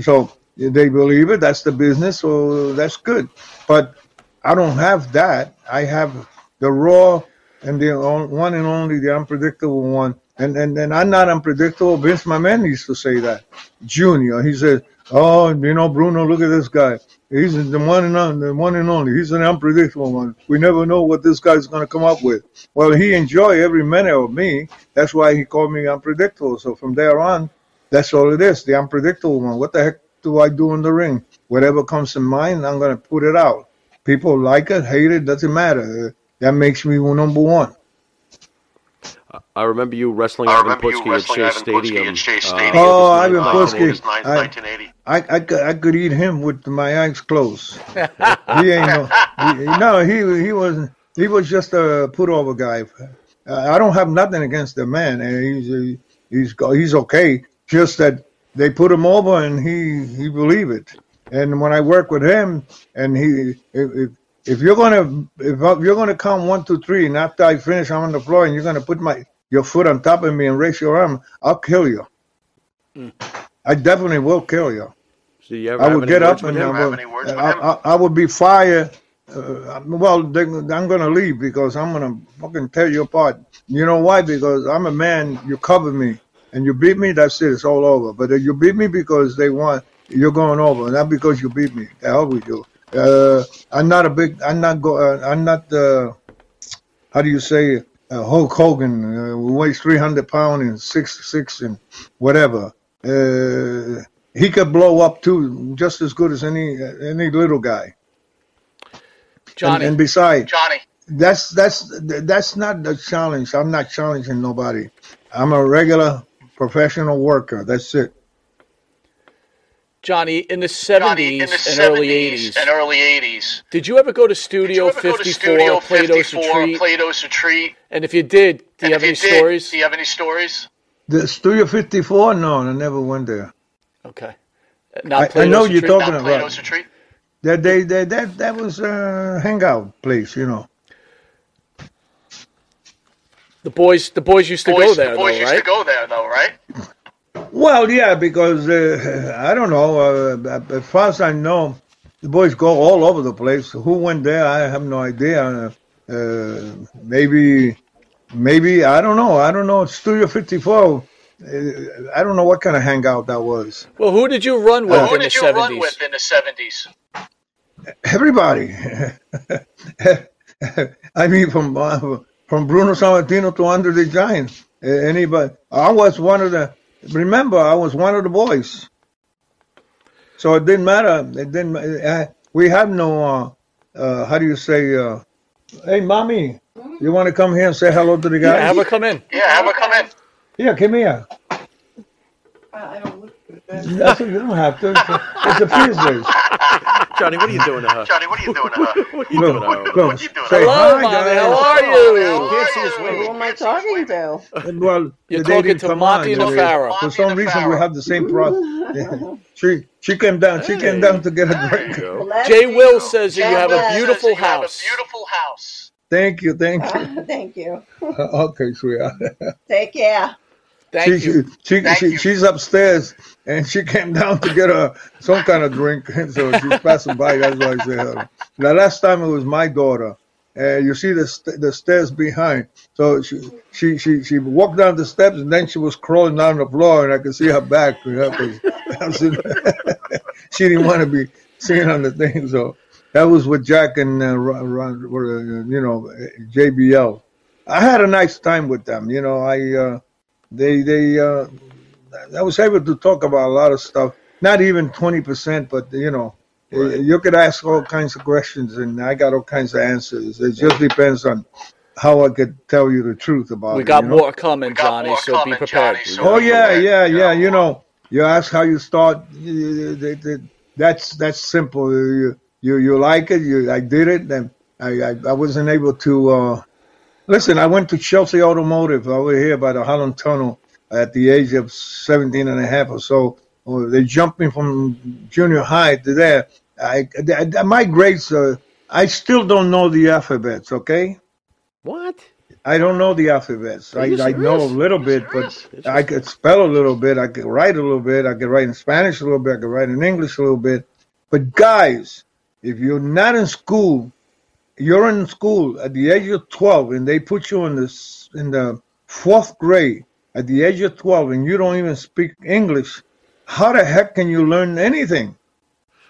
So they believe it. That's the business. So that's good. But I don't have that. I have the raw and the one and only, the unpredictable one. And and, and I'm not unpredictable. Vince my man, used to say that. Junior, he said, "Oh, you know, Bruno, look at this guy. He's the one and only, the one and only. He's an unpredictable one. We never know what this guy's going to come up with." Well, he enjoyed every minute of me. That's why he called me unpredictable. So from there on, that's all it is. The unpredictable one. What the heck do I do in the ring? Whatever comes to mind, I'm going to put it out. People like it, hate it, doesn't matter. That makes me number one. I remember you wrestling I Ivan remember you Putski at wrestling Shea Ivan Stadium. uh, Oh, August Ivan 9th, Putski. August 9th, I- 1980. I, I, could, I could eat him with my eyes closed. [LAUGHS] he ain't no, he, no, he he wasn't. He was just a put over guy. Uh, I don't have nothing against the man, he's he's he's okay. Just that they put him over, and he he believe it. And when I work with him, and he if if, if you're gonna if you're gonna count one two three, and after I finish, I'm on the floor, and you're gonna put my your foot on top of me and raise your arm, I'll kill you. I I definitely will kill you. So you ever I have would get up and I him? would, any words with I. I, I would be fired. Uh, well, they, I'm going to leave because I'm going to fucking tear you apart. You know why? Because I'm a man. You cover me and you beat me. That's it. It's all over. But if you beat me because they want, you're going over. Not because you beat me. The hell with you. Uh, I'm not a big. I'm not go. Uh, I'm not. Uh, how do you say? Uh, Hulk Hogan uh, weighs 300 pounds and six six and whatever. Uh, he could blow up too, just as good as any any little guy. Johnny. And, and besides, Johnny. that's that's that's not the challenge. I'm not challenging nobody. I'm a regular professional worker. That's it. Johnny, in the Johnny, 70s in the and early 80s, and early 80s. did you ever go to Studio ever go to 54, Studio Plato's 54, Retreat? Plato's Retreat? and if you did, do And you have any you did, stories? Do you have any stories? The Studio 54? No, I never went there. Okay. Not I, I Plato's know you're talking Not about Plato's Retreat? that. They, they that that was a hangout place, you know. The boys, the boys used to Boys, go there, the boys though, used right? to go there, though, right? Well, yeah, because uh, I don't know. Uh, as far as I know, the boys go all over the place. Who went there? I have no idea. Uh, maybe, maybe I don't know. I don't know. Studio 54. Uh, I don't know what kind of hangout that was. Well, who did you run with Who in the did you 70s? run with in the 70s? Everybody. [LAUGHS] I mean, from uh, from Bruno Sammartino to Andre the Giant. Uh, anybody? I was one of the. Remember, I was one of the boys. So it didn't matter. It didn't. Uh, we have no. Uh, uh, how do you say? Uh, hey, mommy, you want to come here and say hello to the Yeah, guys? have her come in. Yeah, have her come in. Yeah, come here. I don't look good. That's what, you don't have to. It's a, it's a Tuesday. Johnny, what are you doing to her? Johnny, what are you doing to her? [LAUGHS] What are you doing to her? Look, look, What you doing? say Hello, hi, mommy. How are you? Can't see us you? Who am I talking to? Well, [LAUGHS] You're talking to come Monty and the They- Pharaoh. For some and the reason, we have the same process. [LAUGHS] she she came down. She came down to get a drink. Bless Jay you. Will says that you have a bless. beautiful You have a house. beautiful house. Thank you, thank you. Thank you. okay, sweetheart. Take care. Thank she, you. She, she, Thank she, you. she's upstairs and she came down to get a some kind of drink. And [LAUGHS] so she's passing by. That's why I say hello. The last time it was my daughter. Uh, you see the st- the stairs behind. So she, she she she walked down the steps and then she was crawling down the floor and I could see her back. You know, [LAUGHS] she didn't want to be seen on the thing. So that was with Jack and uh, Ron, Ron, uh, you know JBL. I had a nice time with them. You know, I uh, they they uh, I was able to talk about a lot of stuff. Not even twenty percent, but you know, uh, you could ask all kinds of questions, and I got all kinds of answers. It just depends on how I could tell you the truth about it. We it. got you know? more coming, We got Johnny, more so be coming, prepared. Johnny, so Oh be yeah, prepared. yeah, yeah. Yeah. You know, you ask how you start. That's that's simple. You you you like it. You I did it, and I I, I wasn't able to. uh Listen, I went to Chelsea Automotive over here by the Holland Tunnel at the age of 17 and a half or so. Or They jumped me from junior high to there. I, I- my grades, uh, I still don't know the alphabets, okay? What? I don't know the alphabets. I, I know a little bit, but I could spell a little bit. I could write a little bit. I could write in Spanish a little bit. I could write in English a little bit. But guys, if you're not in school, you're in school at the age of 12, and they put you in this in the fourth grade at the age of 12, and you don't even speak English. How the heck can you learn anything?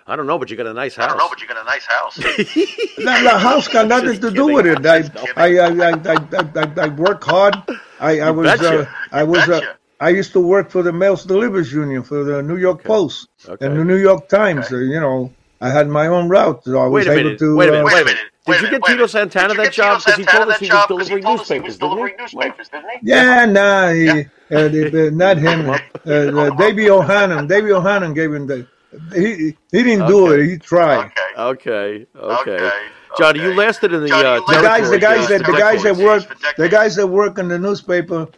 I don't know, but you got a nice house. I don't know, but you got a nice house. [LAUGHS] The, the house got nothing Just to do with it. [LAUGHS] I I I I, I, I, I work hard. I, I was uh, I was uh. I used to work for the Mails Delivers Union for the New York Post Okay. and the New York Times. Uh, you know, I had my own route, so I was Wait a able minute. to. Wait a uh, minute. Wait Wait a a minute. Did wait you get wait a Tito. Santana that job? Because he told us he was delivering told us he was newspapers, didn't he? delivering newspapers, didn't he? Yeah, nah, he, uh, the- the- not him. Uh, uh, Davey O'Hannon. Davey O'Hannon gave him the. He he didn't do it. He tried. Okay. Okay. Okay. Okay. Johnny, you lasted in the Johnny, uh, The guys, the guys that the guys that work, the guys that work in the newspaper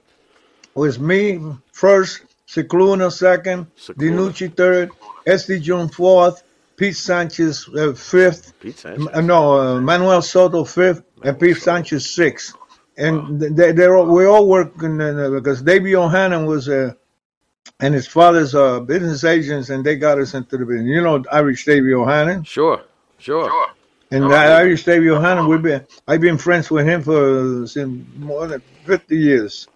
was me first, Scicluna second, Scicluna. DeNucci third, SD June fourth, Pete Sanchez uh, fifth, Pete Sanchez. M- uh, no uh, Manuel Soto fifth, and Pete Sanchez sixth. And they they all, we all work in, uh, because Davey O'Hannon was a and his father's uh, business agents, and they got us into the business. You know, Irish Dave O'Hannon. Sure, sure. Sure. And that Irish Dave O'Hannon, we've been I've been friends with him for since more than fifty years.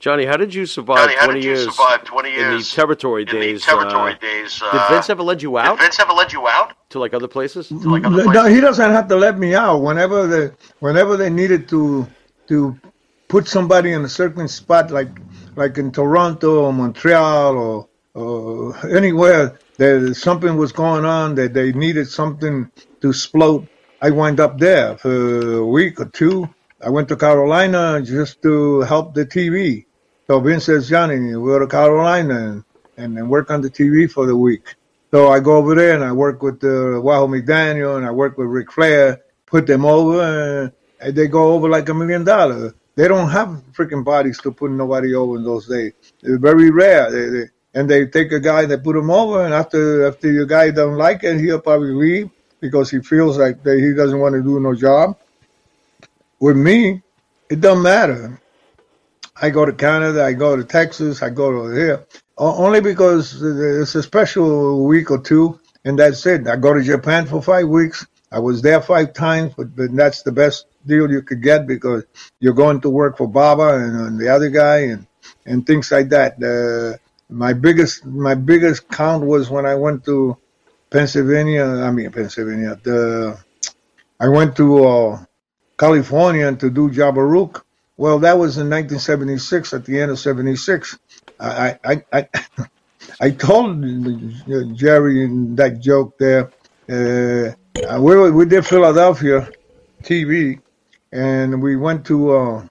Johnny, how did you survive Johnny, how 20 did you years survive 20 in the territory in the days? territory uh, days? did uh, Vince ever let you out Did Vince ever let you out? to like other places? like other No, he doesn't have to let me out. Whenever they whenever they needed to to put somebody in a certain spot, like like in Toronto or Montreal or or anywhere that something was going on that they needed something to explode, I went up there for a week or two. I went to Carolina just to help the TV. So Vince says, Johnny, we go to Carolina and, and, work on the TV for the week. So I go over there and I work with uh, Wahoo McDaniel and I work with Ric Flair, put them over, and, they go over like a million dollars. They don't have freaking bodies to put nobody over in those days. It's very rare. They, they, and they take a guy, they put him over, and after after your guy don't like it, he'll probably leave because he feels like that he doesn't want to do no job. With me, it doesn't matter. I go to Canada, I go to Texas, I go to here, only because it's a special week or two, and that's it. I go to Japan for five weeks. I was there five times, but, but that's the best deal you could get because you're going to work for Baba and, and the other guy and, and things like that. Uh, my biggest my biggest count was when I went to Pennsylvania. I mean Pennsylvania. The I went to uh, California to do Jabaruk. Well, that was in 1976, at the end of 76. I, I, I, I [LAUGHS] told Jerry that joke there, uh, we, we did Philadelphia TV, and we went to, uh,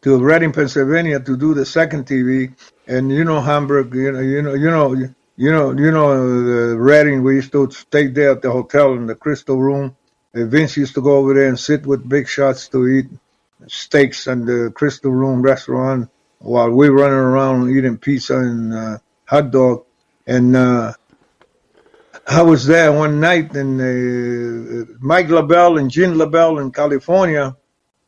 to Reading, Pennsylvania to do the second TV, and you know Hamburg, you know, you know, you know, you know, you know, the Reading, we used to stay there at the hotel in the Crystal Room. Uh, Vince used to go over there and sit with big shots to eat steaks in the Crystal Room restaurant while we were running around eating pizza and uh, hot dog. And uh, I was there one night, and uh, Mike LeBell and Gene LeBell in California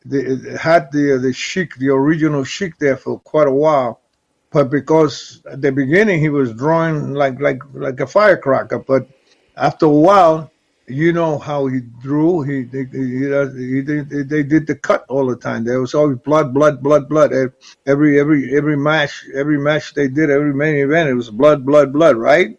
they had the the Sheik, the original Sheik, there for quite a while. But because at the beginning he was drawing like like like a firecracker, but after a while, you know how he drew. He they, he, he, they, they did the cut all the time. There was always blood, blood, blood, blood. Every every every match, every match they did, every main event, it was blood, blood, blood, right?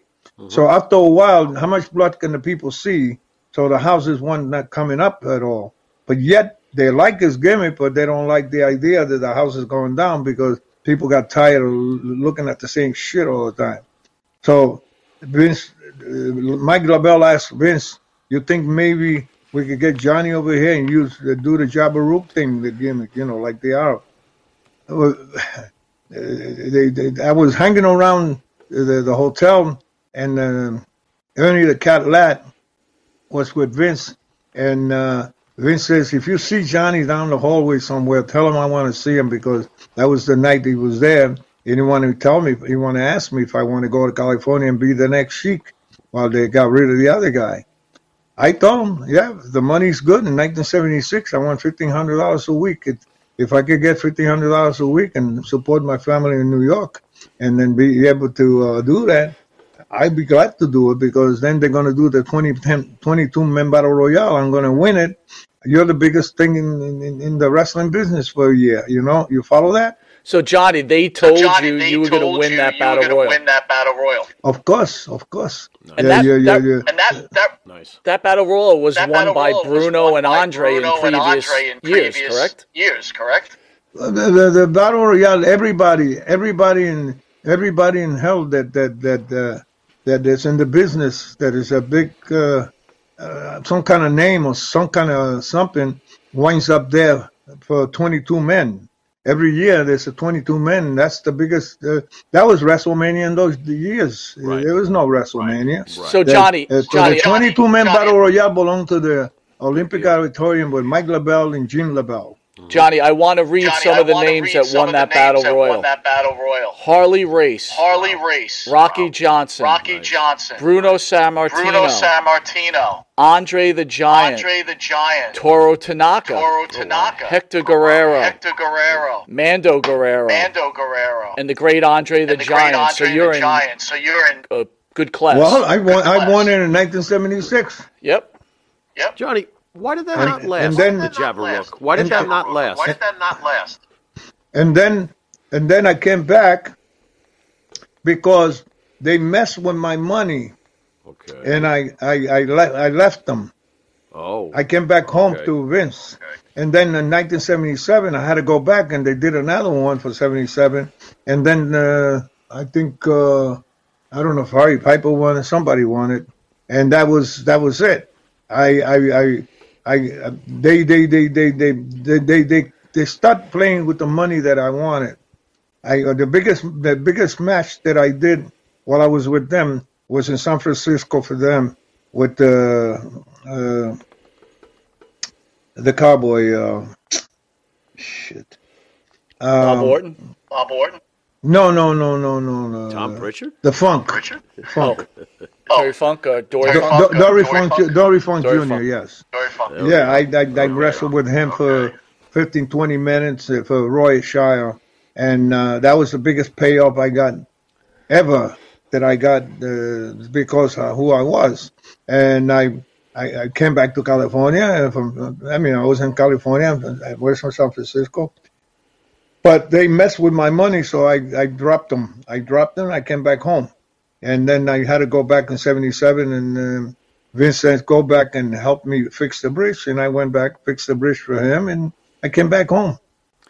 So after a while, how much blood can the people see? So the houses one not coming up at all. But yet they like his gimmick, but they don't like the idea that the house is going down because people got tired of looking at the same shit all the time. So Vince, uh, Mike LeBell asked Vince, "You think maybe we could get Johnny over here and use uh, do the Jabarook thing, the gimmick, you know, like they are?" Well, [SIGHS] they, they, I was hanging around the, the hotel, and uh, Ernie the Cat Ladd was with Vince, and uh, Vince says, "If you see Johnny down the hallway somewhere, tell him I want to see him because that was the night he was there. He didn't want to tell me. He wanted to ask me if I want to go to California and be the next Sheik while they got rid of the other guy." I told him, "Yeah, the money's good." In 1976, I won fifteen hundred dollars a week. It, if I could get fifteen hundred dollars a week and support my family in New York, and then be able to uh, do that, I'd be glad to do it because then they're going to do the 20, 10, 22 man battle royale. I'm going to win it. You're the biggest thing in, in, in the wrestling business for a year. You know, you follow that? So Johnny, they told Johnny, you they you were going to win that battle royal. Win that battle royal. Of course, of course. And yeah, that- yeah, yeah, that- yeah. And that that Nice. That battle royal was that won by Bruno won and by Andre Bruno in and previous Andre in years, previous correct? Years, correct? the, the, the battle royale. Everybody, everybody in everybody in hell that that that uh, that is in the business that is a big uh, uh, some kind of name or some kind of something winds up there for 22 men. Every year there's a 22 men. That's the biggest. Uh, that was WrestleMania in those years. Right. There was no WrestleMania. So The- Johnny, uh, so Johnny, the 22 men Johnny. battle royale belonged to the Olympic Auditorium with Mike LeBell and Gene LeBell. Mm-hmm. Johnny, I want to read Johnny, some I of the names that won of the that names battle that royal. Won that battle royal. Harley Race, Harley Race. Rocky Johnson, Rocky Johnson. Bruno Sammartino, Bruno Sammartino. Andre the Giant, Andre the Giant. Toro Tanaka, Toro oh, Tanaka. Hector Guerrero, Hector Guerrero. Mando Guerrero, Mando Guerrero. and the great Andre the and the Giant. great Andre so you're the in Giant. So you're in. a good class. Well, I won. I won in 1976. yep. Yep. Johnny, why did that And- not last? and then- the Java Why did and- that not last? Why did that not last? And then, and then I came back because they messed with my money, Okay. and I I I, le- I left them. Oh. I came back home Okay. to Vince. Okay. And then in 1977, I had to go back, and they did another one for 77. And then uh, I think uh, I don't know if Harry Piper won or somebody won it, and that was that was it. I I I, I uh, they, they, they, they, they they they they they start playing with the money that I wanted. I uh, the biggest the biggest match that I did while I was with them was in San Francisco for them with the uh, the cowboy. Uh, shit. Bob Um, Orton. Bob Orton. No, no, no, no, no, no. Tom Pritchard? The Funk. Richard. Funk. [LAUGHS] Terry Funk, uh, Dory Do- Funk. Do- Funk, Dory Dory Funk, Funk. Dory Funk Dory Jr. Funk. Yes. Very fun. Oh, Yeah, I I, I wrestled with him for 15, 20 minutes uh, for Roy Shire, and uh, that was the biggest payoff I got ever that I got uh, because of who I was, and I. I, I came back to California. And from, I mean, I was in California. I was from San Francisco, but they messed with my money, so I, I dropped them. I dropped them. I came back home, and then I had to go back in '77, and um, Vince said, "Go back and help me fix the bridge," and I went back, fixed the bridge for him, and I came back home.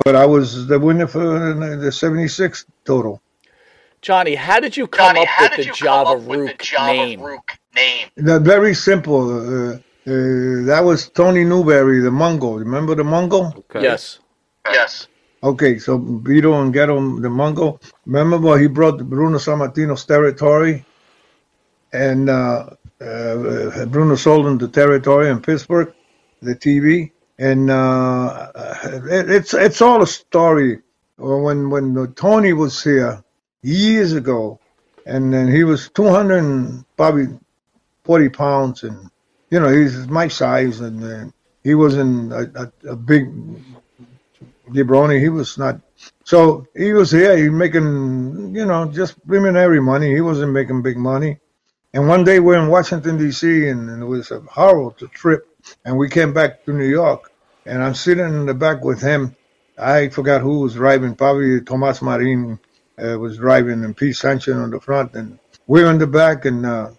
But I was the winner for the '76 total. Johnny, how did you come Johnny, up with the you Java come up with the Rook Java name? Rook name? The, very simple. Uh, uh, that was Tony Newberry, the Mungo. Remember the Mungo? Okay. Yes. Yes. Okay, so Vito and Ghetto, the Mungo. Remember when he brought Bruno Sammartino's territory, and uh, uh, Bruno sold him the territory in Pittsburgh, the TV, and uh, it, it's it's all a story. When when Tony was here years ago, and then he was two hundred and probably forty pounds, and you know he's my size, and uh, he wasn't a, a, a big Jabroni, he was not. So he was here, he making, you know, just preliminary money. He wasn't making big money. And one day we're in Washington D.C. and, and it was a horrible trip. And we came back to New York, and I'm sitting in the back with him. I forgot who was driving. Probably Tomas Marin uh, was driving, and Pete Sanchez on the front. And we're in the back, and uh,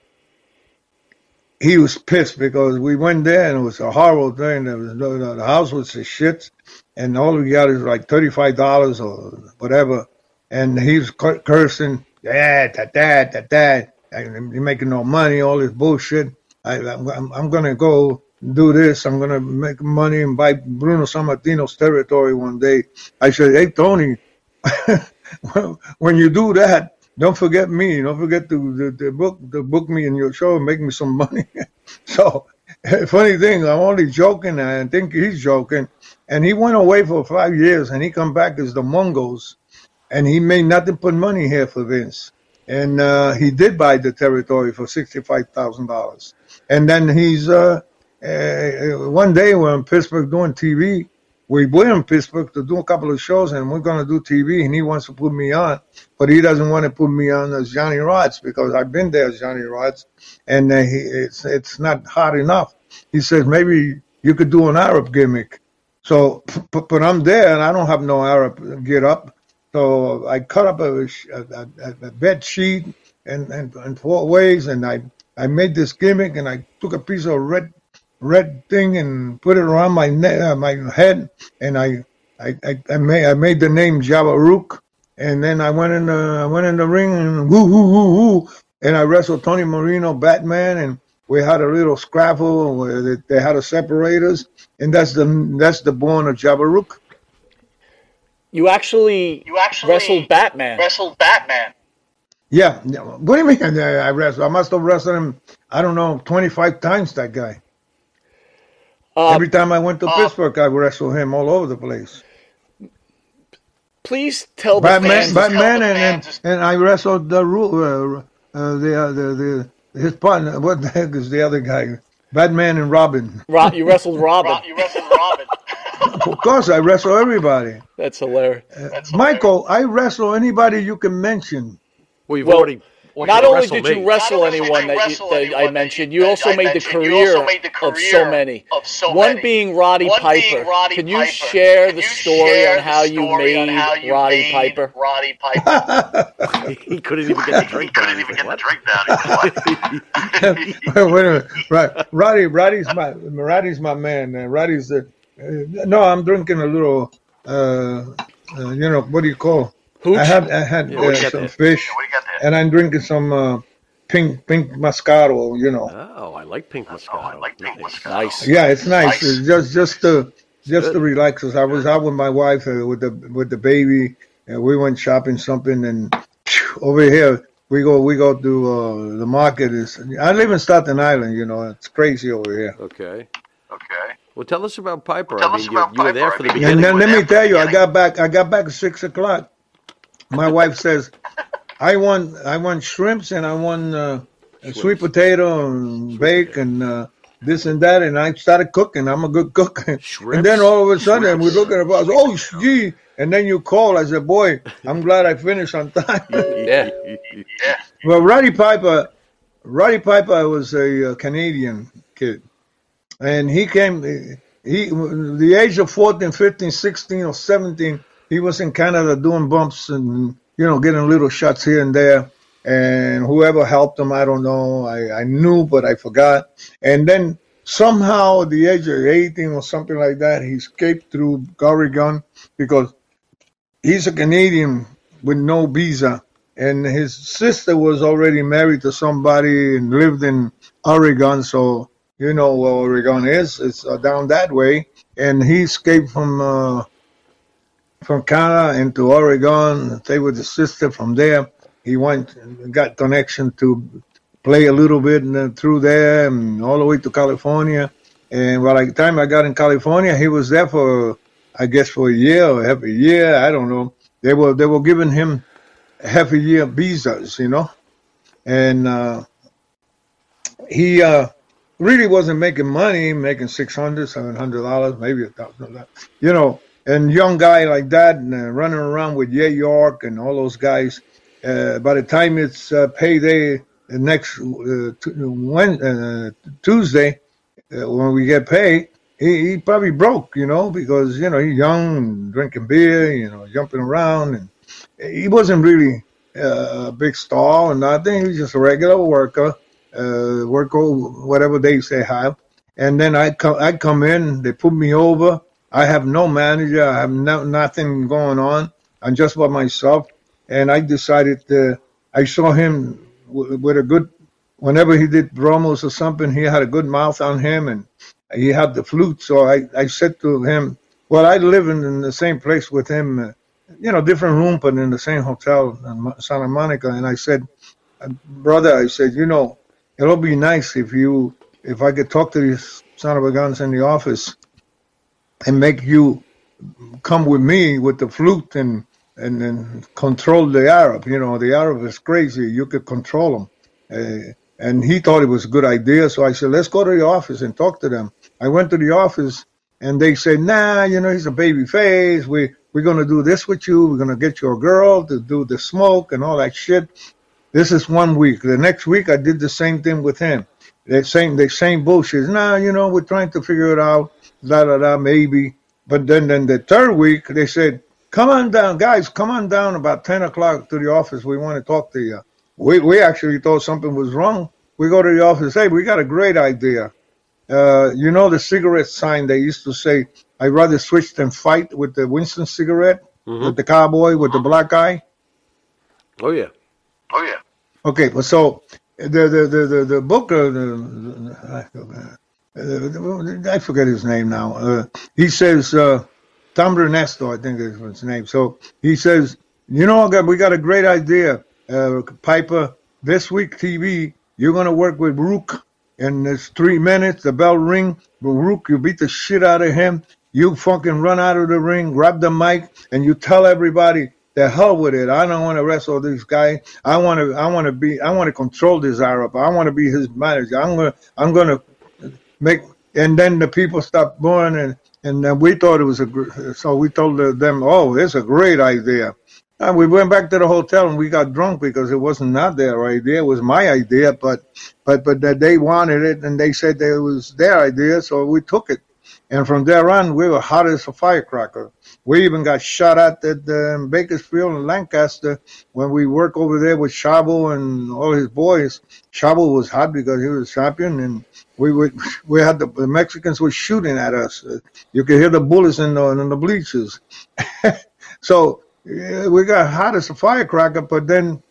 he was pissed because we went there and it was a horrible thing. There was no, the house was a shit, and all we got is like thirty five dollars or whatever. And he's cursing, dad, dad, dad, dad, dad. You're making no money, all this bullshit. I, I'm, I'm, I'm gonna go do this. I'm gonna make money and buy Bruno Sammartino's territory one day. I said, hey Tony, [LAUGHS] when you do that, don't forget me. Don't forget to, to, to book to book me in your show and make me some [LAUGHS] money. so, [LAUGHS] funny thing, I'm only joking. I think he's joking. And he went away for five years, and he come back as the Mongols, and he made nothing but money here for Vince. And uh, he did buy the territory for sixty-five thousand dollars. And then he's uh, uh, one day we're in Pittsburgh doing TV. We were in Pittsburgh to do a couple of shows, and we're going to do TV. And he wants to put me on, but he doesn't want to put me on as Johnny Rodz because I've been there as Johnny Rodz, and uh, he, it's it's not hot enough. He says maybe you could do an Arab gimmick. So, but, but I'm there, and I don't have no Arab get up. So I cut up a, a, a, bed sheet and and in four ways, and I I made this gimmick, and I took a piece of red red thing and put it around my neck, uh, my head, and I I, I, I made I made the name Java Rook, and then I went in the I went in the ring and woo woo woo woo, and I wrestled Tony Marino, Batman, and we had a little scrabble where they, they had to separate us, and that's the that's the born of Java Rook. You actually, You actually wrestled Batman. Wrestled Batman. Yeah, yeah. what do you mean? I I wrestled. I must have wrestled him. I don't know, twenty five times. That guy. Um, Every time I went to uh, Pittsburgh, I wrestled him all over the place. Please tell the Batman, fans. Batman, the and, and fans. and I wrestled the Ru- uh, uh, the, uh, the the his partner. [LAUGHS] What the heck is the other guy? Batman and Robin. Ro- you wrestled [LAUGHS] Robin. Rob, you wrestled Robin. [LAUGHS] Of course, I wrestle everybody. That's hilarious. Uh, Michael, I wrestle anybody you can mention. Well, you've Well, already. Well, Not only wrestled did me. you wrestle Not anyone you that, you, that anyone I mentioned, you- you also I made the mentioned, you career also made the of so many. of so One many. being Roddy One Piper. being Roddy Can you Piper. share Can the story share on how the you story on made how you Roddy made Piper? Roddy Piper. [LAUGHS] he couldn't even get the he drink couldn't down. even get the drink down. He [LAUGHS] Wait a minute, right? Roddy, Roddy's my Roddy's my man. Uh, Roddy's the. Uh, no, I'm drinking a little. Uh, uh, you know what do you call? Hooch? I had I had Yeah, uh, some that. fish, what do you got there? and I'm drinking some uh, pink pink Moscato. You know. Oh, I like pink Moscato. Oh, I like pink Nice. Moscato. Nice. Yeah, it's nice. Nice. It's just just to just to relax. 'Cause I was out with my wife uh, with the with the baby, and we went shopping something. And phew, over here we go we go to uh, the market. Is I live in Staten Island. You know, it's crazy over here. Okay. Okay. Well, tell us about Piper. Tell I us mean, you, about you were there for the beginning. And then let me tell you, I got back. I got back at six o'clock. My wife says, "I want I want shrimps and I want uh, sweet potato and bake and uh, this and that." And I started cooking. I'm a good cook. [LAUGHS] and then all of a sudden, we look at. I "Oh, gee!" And then you call. I said, "Boy, I'm glad I finished on time." [LAUGHS] Yeah. Yeah. [LAUGHS] well, Roddy Piper, Roddy Piper was a uh, Canadian kid, and he came. He the age of 14, 15, 16, or 17, he was in Canada doing bumps and you know getting little shots here and there. And whoever helped him, I don't know. I, I knew, but I forgot. And then somehow, at the age of 18 or something like that, he escaped through Oregon because he's a Canadian with no visa, and his sister was already married to somebody and lived in Oregon. So you know where Oregon is. It's uh, down that way, and he escaped from uh, from Canada into Oregon. Stayed with his sister. From there, he went and got connection to play a little bit and then through there and all the way to California. And by the time I got in California, he was there for, I guess, for a year or half a year. I don't know. They were they were giving him half a year visas, you know, and uh, he uh, really wasn't making money, making six hundred, seven hundred dollars, maybe a thousand dollars, you know. And young guy like that, and uh, running around with Ye York and all those guys. Uh, by the time it's uh, payday next uh, uh, Tuesday, uh, when we get paid, he, he probably broke, you know, because you know he's young, drinking beer, you know, jumping around, and he wasn't really a big star or nothing. He was just a regular worker, uh, work whatever they have. And then I come, I come in, they put me over. I have no manager, I have no, nothing going on. I'm just by myself, and I decided to. I saw him w- with a good. Whenever he did promos or something, he had a good mouth on him, and he had the flute. So I, I said to him, "Well, I live in, in the same place with him, uh, you know, different room, but in the same hotel in Santa Monica." And I said, "Uh, "Brother," I said, "you know, it'll be nice if you, if I could talk to these son of a guns in the office, and make you come with me with the flute and." And then control the Arab. You know, the Arab is crazy. You could control him. Uh, and he thought it was a good idea. So I said, let's go to the office and talk to them. I went to the office and they said, nah, you know, he's a baby face. We, we're going to do this with you. We're going to get you a girl to do the smoke and all that shit. This is one week. The next week, I did the same thing with him. The same, the same bullshit. Nah, you know, we're trying to figure it out. Da, da, da, maybe. But then, then the third week, they said, come on down, guys, come on down about 10 o'clock to the office. We want to talk to you. We, we actually thought something was wrong. We go to the office. Hey, we got a great idea. Uh, you know the cigarette sign they used to say, I'd rather switch than fight with the Winston cigarette, with the cowboy, with the black guy. Oh yeah. Oh yeah. Okay, well, so the the the the, the book, uh, the, uh, I forget his name now. Uh, he says uh, Tom Ernesto, I think is his name. So he says, you know, we got a great idea, uh, Piper. This week TV, you're gonna work with Rook and it's three minutes. The bell ring. Rook, you beat the shit out of him. You fucking run out of the ring, grab the mic, and you tell everybody, the hell with it. I don't want to wrestle this guy. I want to. I want to be. I want to control this Arab. I want to be his manager. I'm gonna. I'm gonna make. And then the people stopped going, and and we thought it was a. So we told them, oh, it's a great idea. And we went back to the hotel and we got drunk because it wasn't not their idea. It was my idea, but but but that they wanted it and they said that it was their idea, so we took it. And from there on, we were hot as a firecracker. We even got shot at at um, Bakersfield and Lancaster when we worked over there with Chavo and all his boys. Chavo was hot because he was champion, and we we had the, the Mexicans were shooting at us. You could hear the bullets in the in the bleachers. [LAUGHS] so we got hot as a firecracker, but then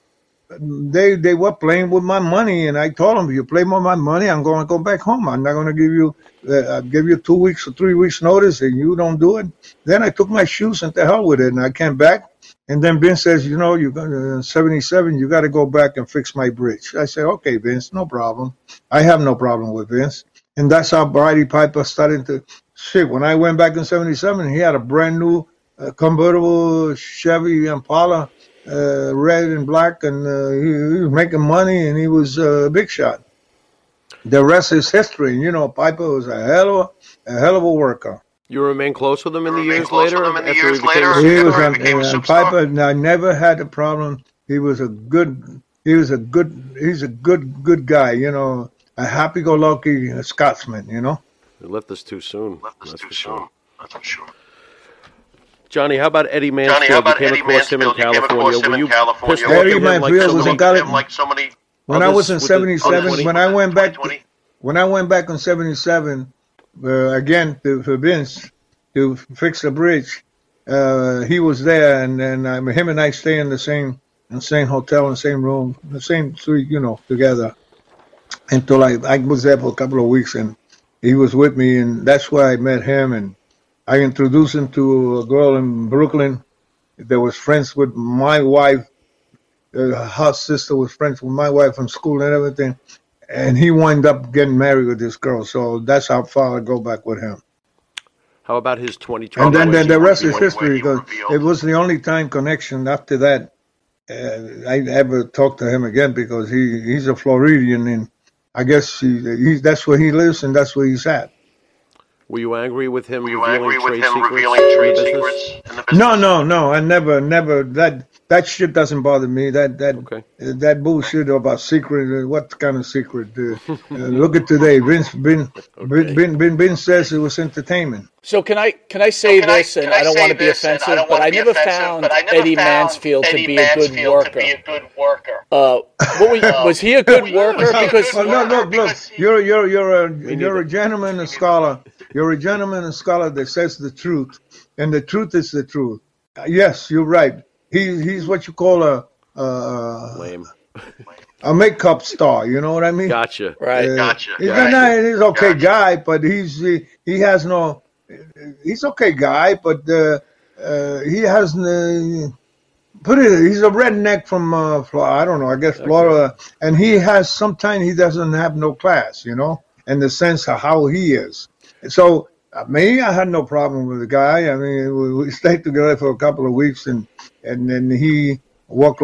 they they were playing with my money, and I told them, you play with my money, I'm going to go back home. I'm not going to give you uh, I'll give you two weeks or three weeks notice, and you don't do it. Then I took my shoes and to hell with it, and I came back. And then Vince says, you know, you're gonna 77, you got to go back and fix my bridge. I said, okay, Vince, no problem. I have no problem with Vince. And that's how Roddy Piper started to shit. When I went back in 77, he had a brand new uh, convertible Chevy Impala, uh, red and black, and uh, he, he was making money, and he was uh, a big shot. The rest is history. You know, Piper was a hell of a, a hell of a worker. You remain close with him in the years later. in the after years he became a later? He superstar? was Before a, became a superstar. Piper. I never had a problem. He was a good. He was a good. He's a good good guy. You know, a happy-go-lucky Scotsman. You know. He left us too soon. Left us that's too for sure. That's for sure. Johnny, how about Eddie Mansfield? Johnny, how about you came Eddie across him in Mansfield? California. across him Were you California. pissed off Eddie at like Mansfield so was many in Cali- like so many When I was in '77, when I went back, when I went back in '77, uh, again to, for Vince to fix the bridge, uh, he was there, and then um, him and I stay in the same in the same hotel, in the same room, the same suite, you know, together. Until I I was there for a couple of weeks, and he was with me, and that's where I met him, and I introduced him to a girl in Brooklyn that was friends with my wife. Uh, her sister was friends with my wife from school and everything and he wound up getting married with this girl. So that's how far I go back with him. How about his 2020? And then, then the rest is when- history because it was the only time connection. After that, uh, I ever talked to him again because he he's a Floridian and I guess he, he that's where he lives and that's where he's at. Were you angry with him Were you revealing angry with trade him secrets revealing trade business? secrets in the business? No, no, no. I never, never. That that shit doesn't bother me. That that Okay. uh, that bullshit about secret. Uh, what kind of secret? Uh, uh, look at today. Vince Vin, [LAUGHS] Vin, Vin, Vin, Vin says it was entertainment. So can I can I say Can I- this, and I, I don't want to be and I offensive, don't but wanna I be never offensive, found but I never Eddie found Mansfield Eddie to be a good Mansfield worker. To be a good worker. Uh, what was, was he a good worker? Because Well, look, look, look. You're you're you're a you're a gentleman, a scholar. You're a gentleman, a scholar that says the truth, and the truth is the truth. Uh, Yes, you're right. He he's what you call a a, Lame. a makeup star. You know what I mean? Gotcha. right, Uh, Gotcha, He's gotcha, a he's okay gotcha. guy, but he's he, he has no. He's okay guy, but uh, uh, he has no. Put it. He's a redneck from uh, Florida. I don't know. I guess Florida, and he has. Sometimes he doesn't have no class, you know, in the sense of how he is. So uh, me, I had no problem with the guy. I mean, we, we stayed together for a couple of weeks, and and then he walked.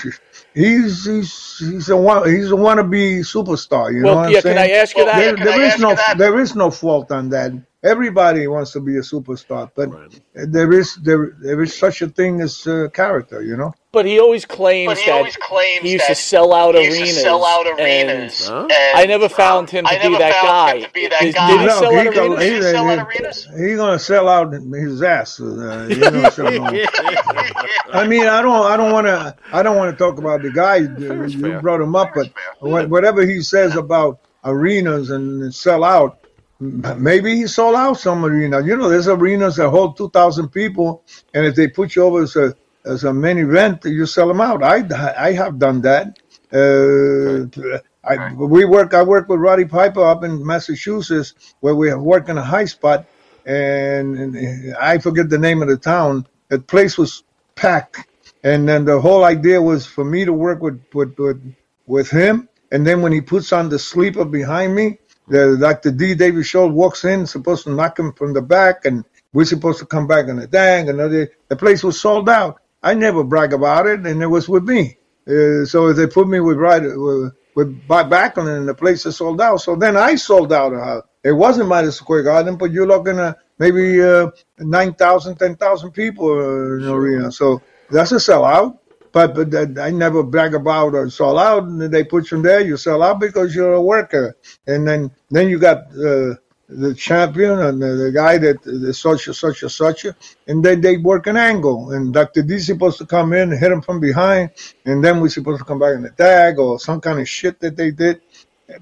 [LAUGHS] he's he's he's a one, he's a wannabe superstar. You know Well, what yeah. I'm saying? Can I ask you Well, that? there, can there I ask no you that? there is no fault on that. Everybody wants to be a superstar, but there is there there is such a thing as uh, character, you know. But he always claims he that always claims he used to sell out he used to arenas. sell out and arenas. Huh? and, I never found him to I be never that found guy. him to be that Did- guy. did he No, sell out he arenas? go- Did he sell out arenas? He gonna sell out his ass. Uh, you know, so, [LAUGHS] I mean, I don't, I don't want to, I don't want to talk about the guy. You is fair. brought him up, but Fair. whatever he says about arenas and sell out, maybe he sold out some arenas. You know, there's arenas that hold two thousand people, and if they put you over as a as a main event, you sell them out. I I have done that. Uh, I, we work. I work with Roddy Piper up in Massachusetts, where we work in a high spot, and, and I forget the name of the town. The place was packed, and then the whole idea was for me to work with with with, with him and then when he puts on the sleeper behind me, the Dr. D. David Schultz walks in, supposed to knock him from the back, and we're supposed to come back on the dang. Another, the place was sold out. I never brag about it, and it was with me. Uh, so they put me with right with, with Bob Backlund, and the place is sold out. So then I sold out. Uh, it wasn't Madison Square Garden, but you're looking at maybe uh, 9,000, 10,000 people uh, in the arena. So that's a sellout. But but that, I never brag about or sell out. And they put you there, you sell out because you're a worker. And then then you got uh, the champion and the, the guy that is such a such a such a, and then they work an angle. And Dr. D supposed to come in and hit him from behind, and then we're supposed to come back in the tag or some kind of shit that they did.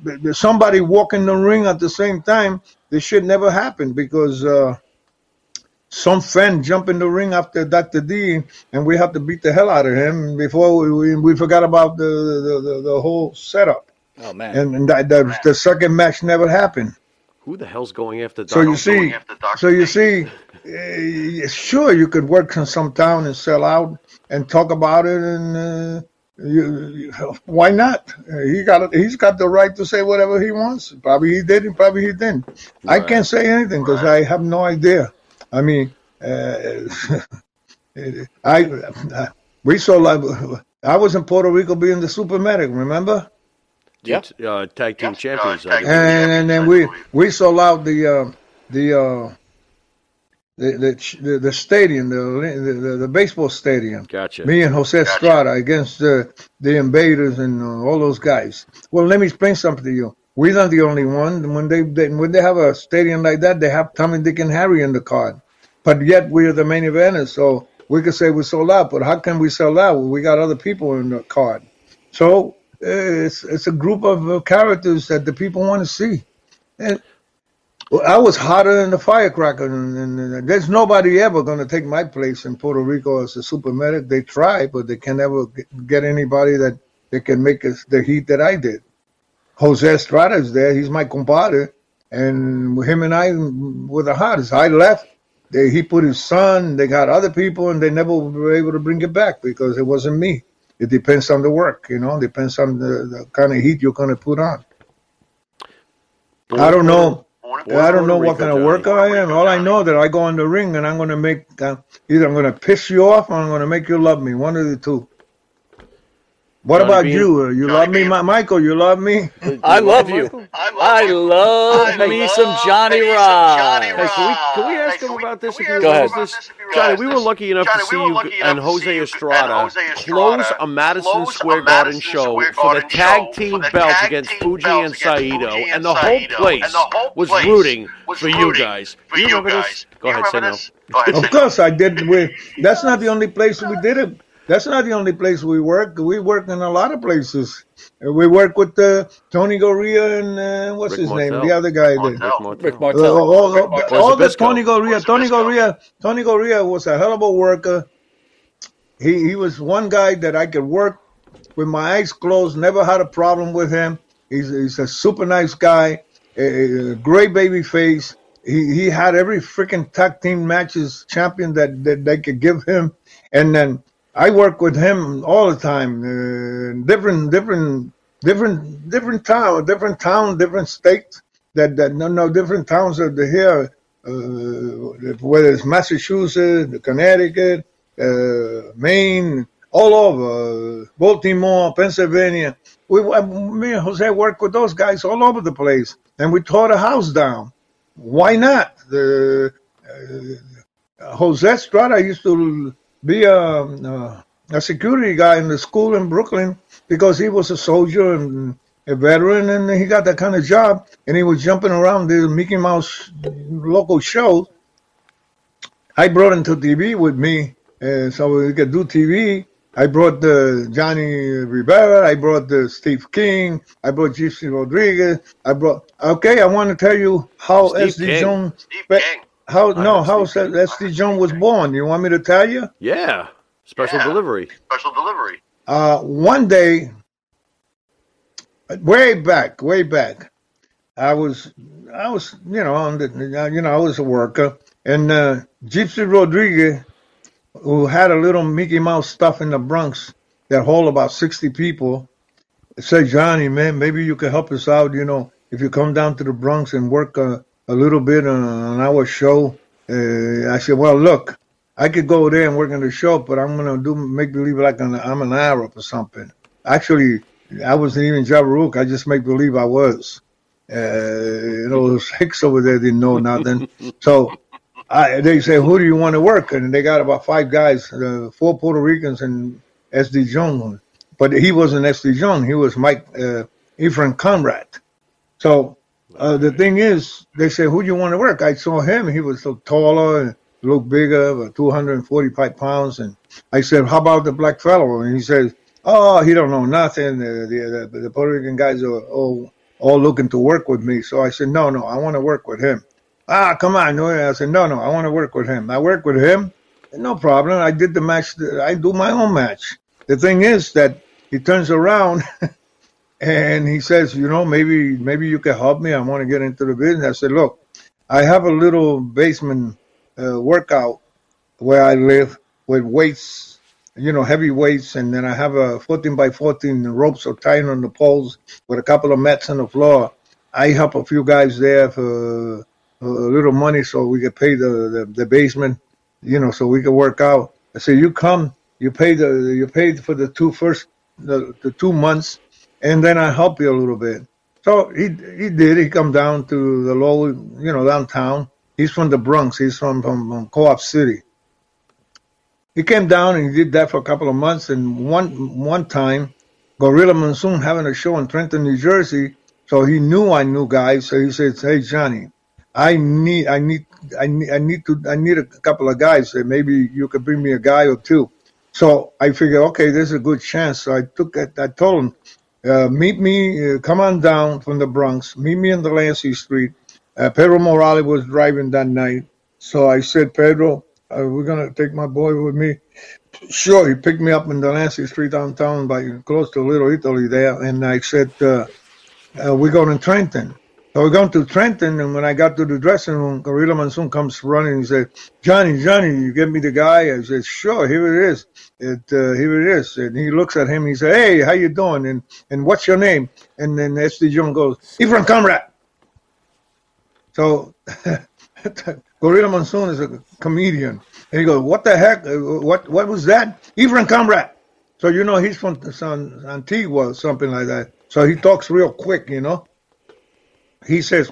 But somebody walking in the ring at the same time. This shit never happened because. Uh, some fan jump in the ring after Dr. D, and we have to beat the hell out of him before we, we, we forgot about the, the, the, the whole setup. Oh man! And, and that, the, the second match never happened. Who the hell's going after So you see, so you see, uh, sure you could work in some town and sell out and talk about it, and uh, you, you, why not? He got he's got the right to say whatever he wants. Probably he did, and probably he didn't. I can't say anything because I have no idea. I mean, [LAUGHS] uh, I, I we saw like I was in Puerto Rico being the super medic. Remember? Yeah. Uh, tag team champions. I and, think. and then we we sold out the uh, the, uh, the the the the stadium, the the, the baseball stadium. Gotcha. Me and Jose Estrada against the the invaders and uh, all those guys. Well, let me explain something to you. We're not the only one. When they, they when they have a stadium like that, they have Tommy, Dick, and Harry in the card. But yet we're the main eventers, so we could say we sold out. But how can we sell out? Well, we got other people in the card. So uh, it's it's a group of uh, characters that the people want to see. And I was hotter than the firecracker, and, and, and there's nobody ever going to take my place in Puerto Rico as a super medic. They try, but they can never get, anybody that that can make us the heat that I did. Jose Estrada is there; he's my compadre, and him and I were the hottest. I left. They, he put his son. They got other people, and they never were able to bring it back because it wasn't me. It depends on the work, you know. Depends on the, the kind of heat you're going to put on. I don't know. I don't know what kind of worker I am. All I know that I go in the ring and I'm going to make uh, either I'm going to piss you off or I'm going to make you love me. One of the two. What about Bean? you? Uh, You love me, Ma- Michael? You love me? [LAUGHS] I love you. I love me some Johnny Rodz. Hey, can we, can we ask him about this? If he Go ahead. this? Johnny, we were lucky enough to see you and Jose Estrada close a Madison Square Garden show for the tag team belts against Fuji and Saito, and the whole place was rooting for you guys. Do you remember this? Go ahead, say no. Of course, I did. We, that's not the only place we did it. That's not the only place we work. We work in a lot of places. Uh, We work with uh, Tony Garea and uh, what's Rick his name, the other guy. That, Rick Uh, Martel. all, all, all the Tony Garea, Tony Garea, Tony Garea was a hell of a worker. He he was one guy that I could work with my eyes closed. Never had a problem with him. He's he's a super nice guy, a, a great baby face. He he had every freaking tag team matches champion that that they could give him, and then I work with him all the time. Uh, different different different different town, different town, different states. That that no no different towns are here. Uh, whether it's Massachusetts, Connecticut, uh, Maine, all over, uh, Baltimore, Pennsylvania. We, uh, me and Jose work with those guys all over the place, and we tore the house down. Why not? The uh, Jose Estrada used to be a, a a security guy in the school in Brooklyn because he was a soldier and a veteran, and he got that kind of job, and he was jumping around the Mickey Mouse local show. I brought him to TV with me, uh, so we could do TV. I brought the Johnny Rivera. I brought the Steve King. I brought Gypsy Rodriguez. I brought. Okay, I want to tell you how Steve SD King. Jones. Steve King. How I no? know How Steve SD Jones was born? You want me to tell you? Yeah. Special Yeah. delivery. Special delivery. Uh, one day, way back, way back, I was, I was, you know, on the, you know, I was a worker, and uh, Gypsy Rodriguez, who had a little Mickey Mouse stuff in the Bronx that hold about sixty people, said, Johnny, man, maybe you could help us out. You know, if you come down to the Bronx and work a, a little bit on, our show. Uh, I said, well, look, I could go there and work on the show, but I'm gonna do make believe like I'm, I'm an Arab or something. Actually, I wasn't even Jabaruk. I just make believe I was. Uh, you know, those [LAUGHS] hicks over there didn't know nothing. so I, they say, who do you want to work? And they got about five guys, uh, four Puerto Ricans and SD Jones. But he wasn't SD Jones. He was Mike uh, Ephraim Conrad. So uh, the thing is, they say, who do you want to work? I saw him. He was so taller and looked bigger, about 245 pounds. And I said, how about the black fellow? And he says, oh, he don't know nothing. The, the, the, Puerto Rican guys are all, all looking to work with me. So I said, no, no, I want to work with him. Ah, come on. I said, no, no, I want to work with him. I work with him. No problem. I did the match. I do my own match. The thing is that he turns around [LAUGHS] and he says, you know, maybe maybe you can help me. I want to get into the business. I said, look, I have a little basement uh, workout where I live with weights, you know, heavy weights, and then I have a 14 by 14 ropes are tied on the poles with a couple of mats on the floor. I help a few guys there for a little money so we could pay the, the, the basement, you know, so we could work out. I said, you come, you pay the you paid for the two first the, the two months, and then I help you a little bit. So he he did. He come down to the low, you know, downtown. He's from the Bronx. He's from from, from Co-op City. He came down and he did that for a couple of months. And one one time, Gorilla Monsoon having a show in Trenton, New Jersey. So he knew I knew guys. So he said, "Hey Johnny, I need I need I need I need to I need a couple of guys. So maybe you could bring me a guy or two. So I figured, okay, there's a good chance. So I took it. I told him, meet me, uh, come on down from the Bronx, meet me in the Lancey Street. Uh, Pedro Morales was driving that night. So I said, Pedro, uh, we're going to take my boy with me. Sure, he picked me up in the Lancey Street downtown by close to Little Italy there. And I said, uh, uh, we're going to Trenton. So we're going to Trenton, and when I got to the dressing room, Gorilla Monsoon comes running and said, Johnny, Johnny, you get me the guy? I said, sure, here it is. It, uh, here it is. And he looks at him, he said, hey, how you doing? And and what's your name? And then SD John goes, Ephraim Conrad. So [LAUGHS] Gorilla Monsoon is a comedian. And he goes, what the heck? Uh, What what was that? Ephraim Conrad. So you know he's from San Antigua or something like that. So he talks real quick, you know. He says,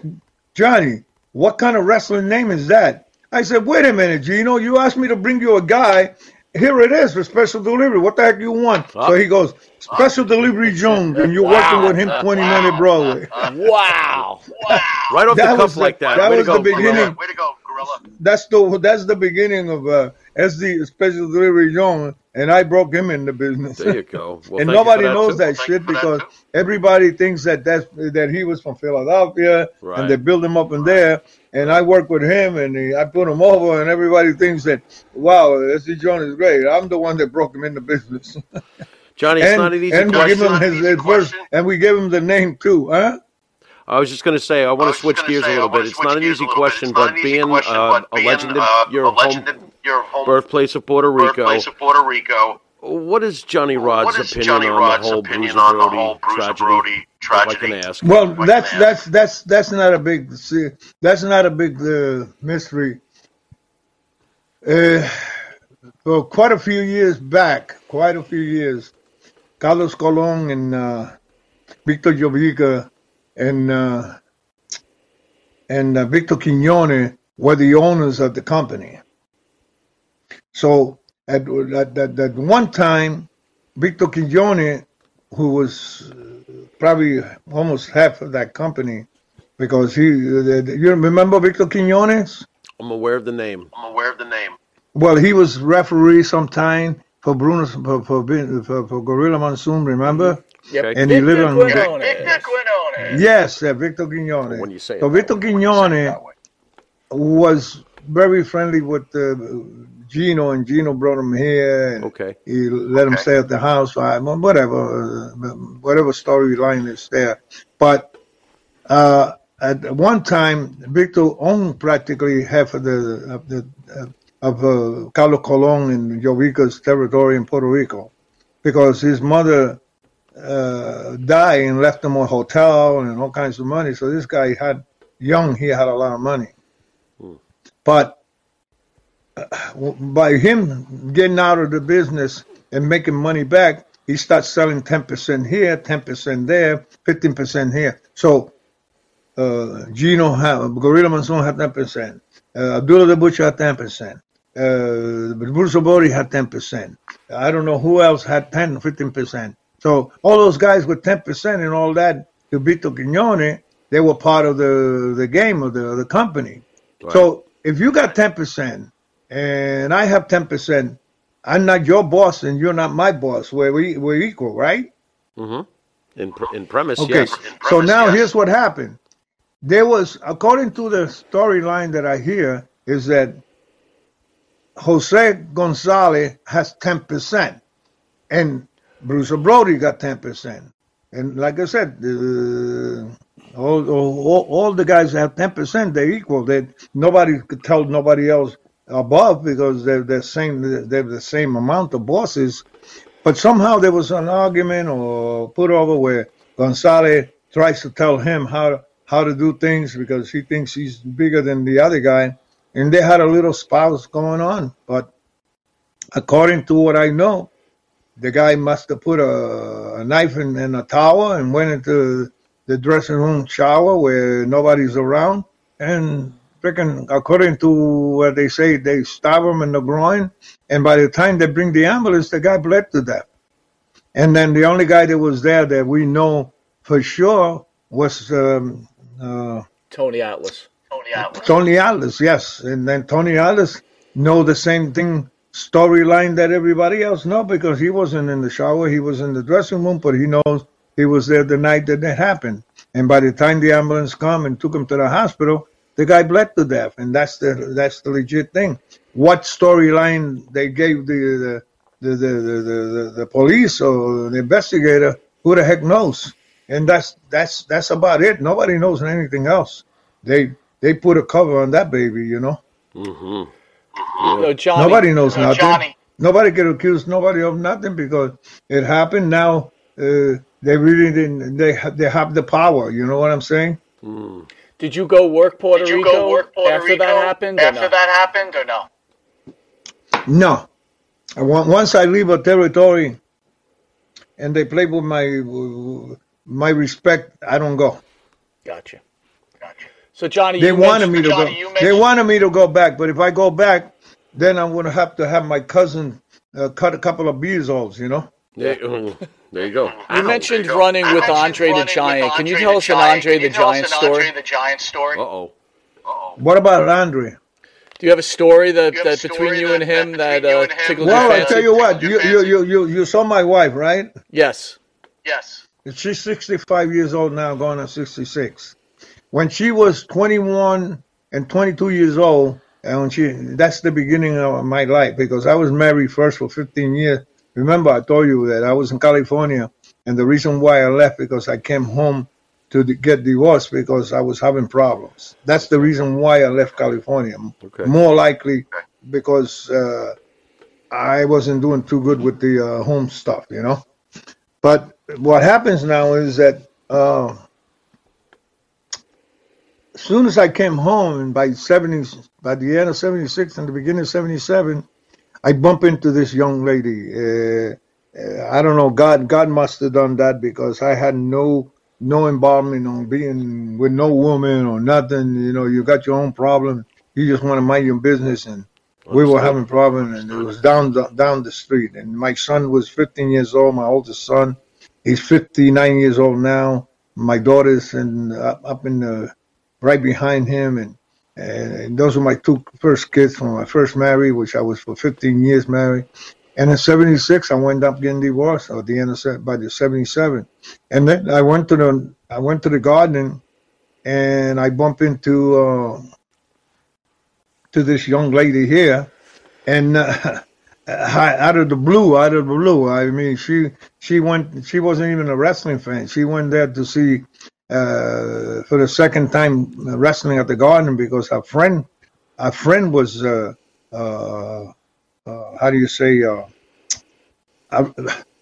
Johnny, what kind of wrestling name is that? I said, wait a minute, Gino, you asked me to bring you a guy. Here it is for special delivery. What the heck do you want? So he goes, Special Delivery Jones, and you're working with him 20 minute Broadway. Wow. [LAUGHS] wow. Right off That the was cuff like that. that Way was to the beginning. Gorilla. Way to go, Gorilla. That's the that's the beginning of uh, SD Special Delivery Jones, and I broke him in the business. There you go. [LAUGHS] Well, and nobody that, knows too. that shit for that, because everybody thinks that that's that he was from Philadelphia, Right. and they build him up in there. And I work with him, and he, I put him over, and everybody thinks that wow, SD Jones is great. I'm the one that broke him in the business. [LAUGHS] Johnny, it's and not an easy and we give him his, his first, and we give him the name too, huh? I was just going to say, I I want to switch gears say, a I little bit. It's not an easy a little bit. question, It's not but an easy being, question, uh, but a being, legend uh, your a legend home in your home birthplace of Puerto Rico, birthplace of Puerto Rico. what is Johnny Rodz's What is opinion Johnny on Rodz's the whole opinion Bruiser on the Brody whole Bruiser tragedy? Brody If I can ask. Well, Like that's that. that's that's that's not a big see, that's not a big uh, mystery. Uh, well, quite a few years back, quite a few years, Carlos Colon and uh, Victor Jovica and uh, and uh, Victor Quiñones were the owners of the company. So at at, at, at one time, Victor Quiñones, who was probably almost half of that company because he you remember Victor Quiñones? I'm aware of the name. I'm aware of the name. Well, he was referee sometime for Bruno for for, for, for Gorilla Monsoon, remember? Okay. And he lived on Victor Quinones. Quinones. Yes, uh, Victor Quiñones. When you say it so that Victor way. Quiñones was very friendly with uh, Gino, and Gino brought him here. And Okay. He let him stay at the house. I, whatever, uh, whatever storyline is there. But uh, at one time, Victor owned practically half of the of the uh, of uh, Carlos Colon and Jovica's territory in Puerto Rico, because his mother uh, died and left him a hotel and all kinds of money. So this guy had young, he had a lot of money. But uh, by him getting out of the business and making money back, he starts selling 10% here, 10% there, 15% here. So uh, Gino had, Gorilla Monsoon had 10%. Uh, Abdullah the Butcher had 10%. Uh, Bruce Bori had 10%. I don't know who else had 10, 15%. So all those guys with 10% and all that, to Vito they were part of the, the game of the, the company. So if you got 10% and I have 10%, I'm not your boss and you're not my boss. We're, we, we're equal, right? Mm-hmm. In pr- in premise, Okay. yes. So now here's what happened. There was, according to the storyline that I hear, is that Jose Gonzalez has 10%, and Bruce Brody got 10%. And like I said, uh, all, all, all the guys have 10%, they're equal. They, nobody could tell nobody else above because they're the same, they're the same amount of bosses. But somehow there was an argument or put over where Gonzalez tries to tell him how how to do things because he thinks he's bigger than the other guy, and they had a little spouse going on. But according to what I know, the guy must have put a, a knife in, in a towel and went into the dressing room shower where nobody's around, and freaking according to what they say, they stab him in the groin, and by the time they bring the ambulance, the guy bled to death. And then the only guy that was there that we know for sure was um, uh, Tony Atlas. Tony Atlas, yes. And then Tony Atlas know the same thing storyline that everybody else know because he wasn't in the shower, he was in the dressing room, but he knows he was there the night that it happened. And by the time the ambulance come and took him to the hospital, the guy bled to death, and that's the that's the legit thing. What storyline they gave the the the, the, the, the, police or the investigator, who the heck knows? And that's that's that's about it. Nobody knows anything else. They they put a cover on that baby, you know. Mm-hmm. No, Johnny. Nobody knows No, nothing. Johnny. Nobody can accuse nobody of nothing because it happened. Now uh, they really didn't. They ha- they have the power. You know what I'm saying? Did you go work Puerto Did you Rico go work Puerto after Rico that happened? or after no? that happened or no? No. I want, once I leave a territory and they play with my my respect, I don't go. Gotcha. So Johnny, They you wanted me mentioned- to go. They wanted me to go back, but if I go back, then I'm gonna have to have my cousin uh, cut a couple of beers off. You know. There, mm, there you go. You mentioned running I with mentioned Andre the running with Giant. Can you tell us an Andre the you tell us Giant story? Andre the Giant story? Uh oh. What about Andre? Do you have a story that, You have a that between you and him that that, between you uh, and him tickled Well, your I fancy? tell you what, you you, you you you saw my wife, right? Yes. Yes. She's 65 years old now, going on 66. When she was 21 and 22 years old, and when she that's the beginning of my life because I was married first for 15 years. Remember, I told you that I was in California, and the reason why I left because I came home to get divorced because I was having problems. That's the reason why I left California. Okay. More likely because uh, I wasn't doing too good with the uh, home stuff, you know. But what happens now is that uh, as soon as I came home, and by seventy, by the end of '76 and the beginning of '77, I bump into this young lady. Uh, uh, I don't know. God, God must have done that because I had no no involvement on being with no woman or nothing. You know, you got your own problem. You just want to mind your business, and we were having problems, and it was down the, down the street. And my son was 15 years old. My oldest son, he's 59 years old now. My daughter's in up, up in the right behind him, and and those were my two first kids from my first marriage, which I was for 15 years married. And in '76, I wound up getting divorced at the end of by the '77, and then I went to the I went to the garden, and I bump into uh, to this young lady here, and uh, [LAUGHS] out of the blue, out of the blue. I mean, she she went. She wasn't even a wrestling fan. She went there to see uh, for the second time wrestling at the Garden because her friend, her friend was uh, uh, uh, how do you say? Uh, uh,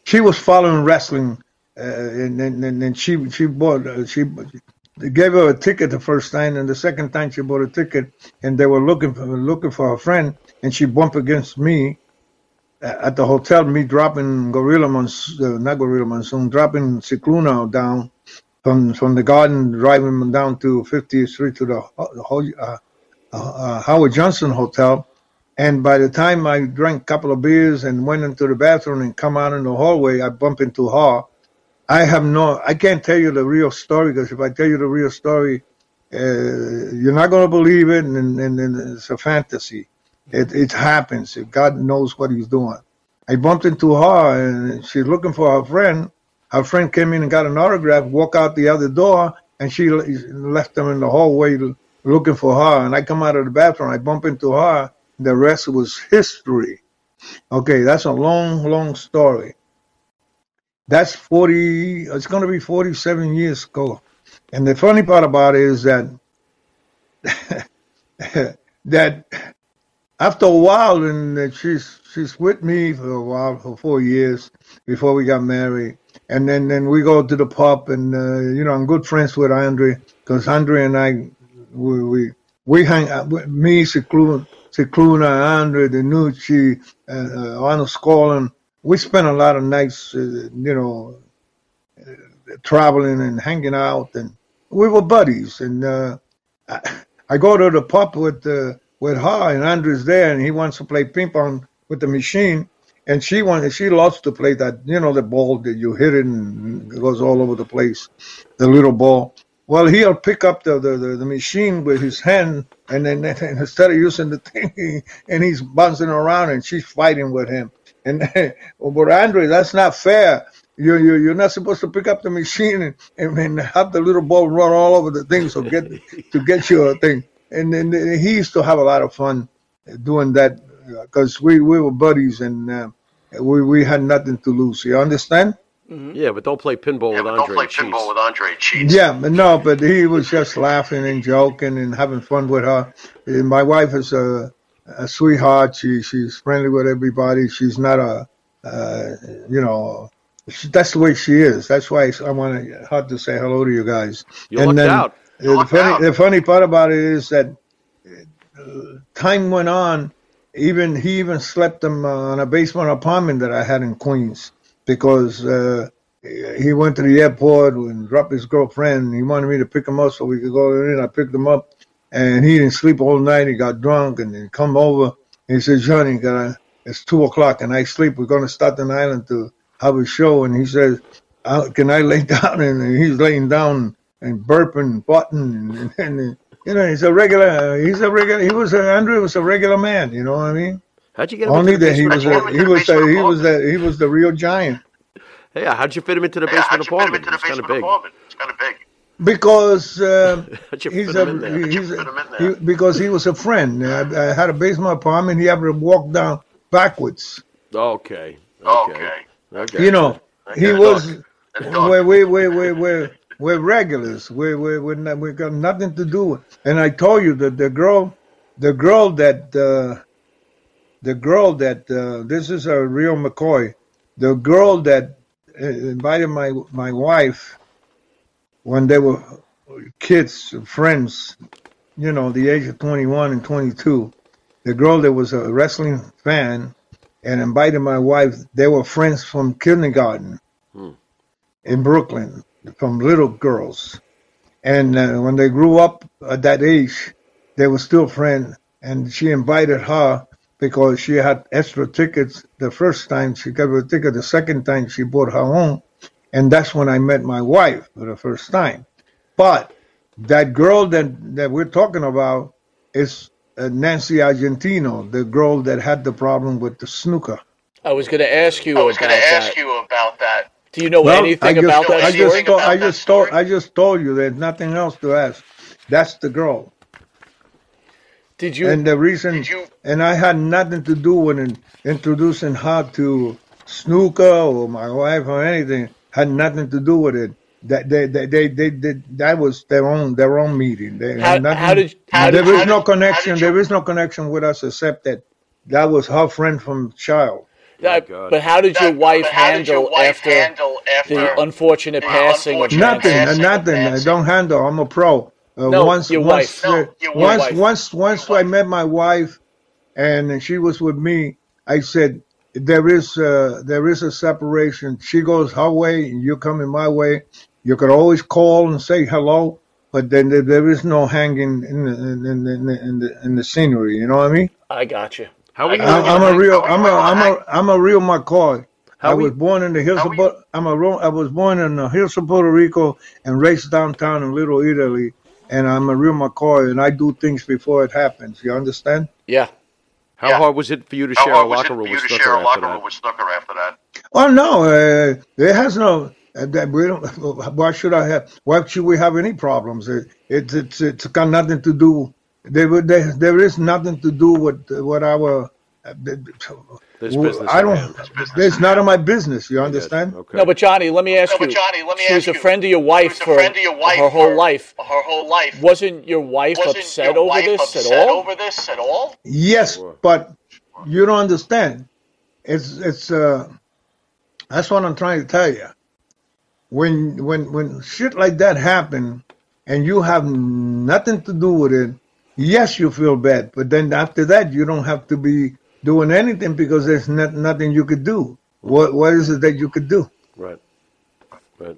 she was following wrestling uh, and and, and she she bought uh, she gave her a ticket the first time, and the second time she bought a ticket, and they were looking for looking for her friend, and she bumped against me uh, at the hotel. Me dropping Gorilla Monsoon, uh, not Gorilla Monsoon, dropping Scicluna down from from the garden, driving down to 50th Street to the, ho- uh, uh, uh, Howard Johnson Hotel. And by the time I drank a couple of beers and went into the bathroom and come out in the hallway, I bumped into her. I have no, I can't tell you the real story because if I tell you the real story, uh, you're not going to believe it, and, and, and it's a fantasy. It, it happens. God knows what He's doing. I bumped into her, and she's looking for her friend. Her friend came in and got an autograph, walked out the other door, and she left them in the hallway looking for her. And I come out of the bathroom, I bump into her. The rest was history. Okay, that's a long, long story. That's 40, it's going to be 47 years ago. And the funny part about it is that, [LAUGHS] that after a while, and she's, she's with me for a while, for four years before we got married. And then, then we go to the pub and, uh, you know, I'm good friends with Andre because Andre and I, we, we, we hang out, me, Scicluna, Andre, DeNucci, uh, uh, Arnold Skaaland. We spent a lot of nights, uh, you know, traveling and hanging out, and we were buddies. And uh, I, I go to the pub with uh, with her, and Andrew's there, and he wants to play ping pong with the machine. And she wants, she loves to play that, you know, the ball that you hit it and it goes all over the place, the little ball. Well, he'll pick up the, the, the, the machine with his hand, and then [LAUGHS] and instead of using the thing, [LAUGHS] and he's bouncing around, and she's fighting with him. And [LAUGHS] but Andre, that's not fair. You you you're not supposed to pick up the machine and, and, and have the little ball run all over the thing. So get to get you a thing. And then he used to have a lot of fun doing that because we we were buddies and uh, we we had nothing to lose. You understand? Yeah, but don't play pinball Yeah, with but don't Andre. play it cheats. pinball with Andre. It cheats. Yeah, but no, but he was just laughing and joking and having fun with her. And my wife is a, a sweetheart. She she's friendly with everybody. She's not a, uh, you know, she, that's the way she is. That's why I want her to say hello to you guys. You lucked out. The funny out. the funny part about it is that uh, time went on. Even he even slept uh, on a basement apartment that I had in Queens because uh, he went to the airport and dropped his girlfriend. He wanted me to pick him up so we could go in. I picked him up, and he didn't sleep all night. He got drunk and then come over. And he said, "Johnny, gotta, it's two o'clock and I sleep. We're gonna start an island to have a show." And he says, uh, "Can I lay [LAUGHS] down?" And he's laying down and burping, button, and, and, you know, he's a regular. He's a regular. He was a, Andrew was a regular man. You know what I mean? How'd you get him Only into the that he was How'd a, he was the a, he was a, he was the real giant. Hey, how'd you fit him into the Yeah, how'd basement you fit him apartment? into the It's kind of basement big. apartment? It's kind of big. Because uh, [LAUGHS] How'd you he's a, him in there? How'd you he's a, him in there? he, because he was a friend. I, I had a basement apartment. He had to walk down backwards. Okay. Okay. Okay. You know, he was. Wait, wait, wait, wait, we we're regulars. We we we not, we got nothing to do. with And I told you that the girl, the girl that uh, the girl that uh, this is a real McCoy. The girl that uh, invited my my wife when they were kids, friends, you know, the age of 21 and 22. The girl that was a wrestling fan and invited my wife, they were friends from kindergarten in Brooklyn, from little girls. And uh, when they grew up at that age, they were still friends. And she invited her because she had extra tickets the first time she got her ticket. The second time she bought her own. And that's when I met my wife for the first time. But that girl that, that we're talking about is uh, Nancy Argentino, the girl that had the problem with the Snuka. I was going to ask you I was about going to ask that. you about that. Do you know Well, anything just, about that I story? just, told, I just told. I just told you there's nothing else to ask. That's the girl, Did you? and the reason, you- and I had nothing to do with in, introducing her to Snuka or my wife or anything. Had nothing to do with it. That they, they, they, they, they that was their own, their own meeting. They How- had nothing, how did- how there did- is how no did- connection. you- there is no connection with us except that that was her friend from child. That- God. but how did your That- wife but how did your handle wife after handle after the unfortunate the passing of Nothing, passing nothing. I don't handle. I'm a pro. Uh, No, once, your once, wife. uh, No, your once, wife. once, once once I met my wife, and she was with me. I said, "There is, uh, there is a separation. She goes her way, and you coming my way. You could always call and say hello, but then there, there is no hanging in the, in, in, in, the, in the in the scenery. You know what I mean? I got you. How are? I'm, I'm a real, I'm a, I'm a, I'm a real McCoy. How I we- was born in the hills of, we- I'm a, ro- I was born in the hills of Puerto Rico and raised downtown in Little Italy, and I'm a real McCoy, and I do things before it happens. You understand? Yeah. How Yeah. hard was it for you to How share a hard was it locker room with to Snuka share a after that? with Snuka after that? Oh no, uh, it has no. Uh, that we don't, [LAUGHS] why should I have? Why should we have any problems? It, it's it's it's got nothing to do. There would- there there is nothing to do with what our. Uh, There's business I at don't. hand. It's none of my business. You understand? Okay. No, but Johnny, let me ask No, you. Johnny, let me she ask was a friend of your wife for of your wife her whole for life. Her whole life. Wasn't your wife Wasn't upset your over wife this upset at all? over this at all? Yes, but you don't understand. It's it's uh that's what I'm trying to tell you. When when when shit like that happen and you have nothing to do with it, yes you feel bad, but then after that you don't have to be doing anything because there's not, nothing you could do. What what is it that you could do? Right. Right.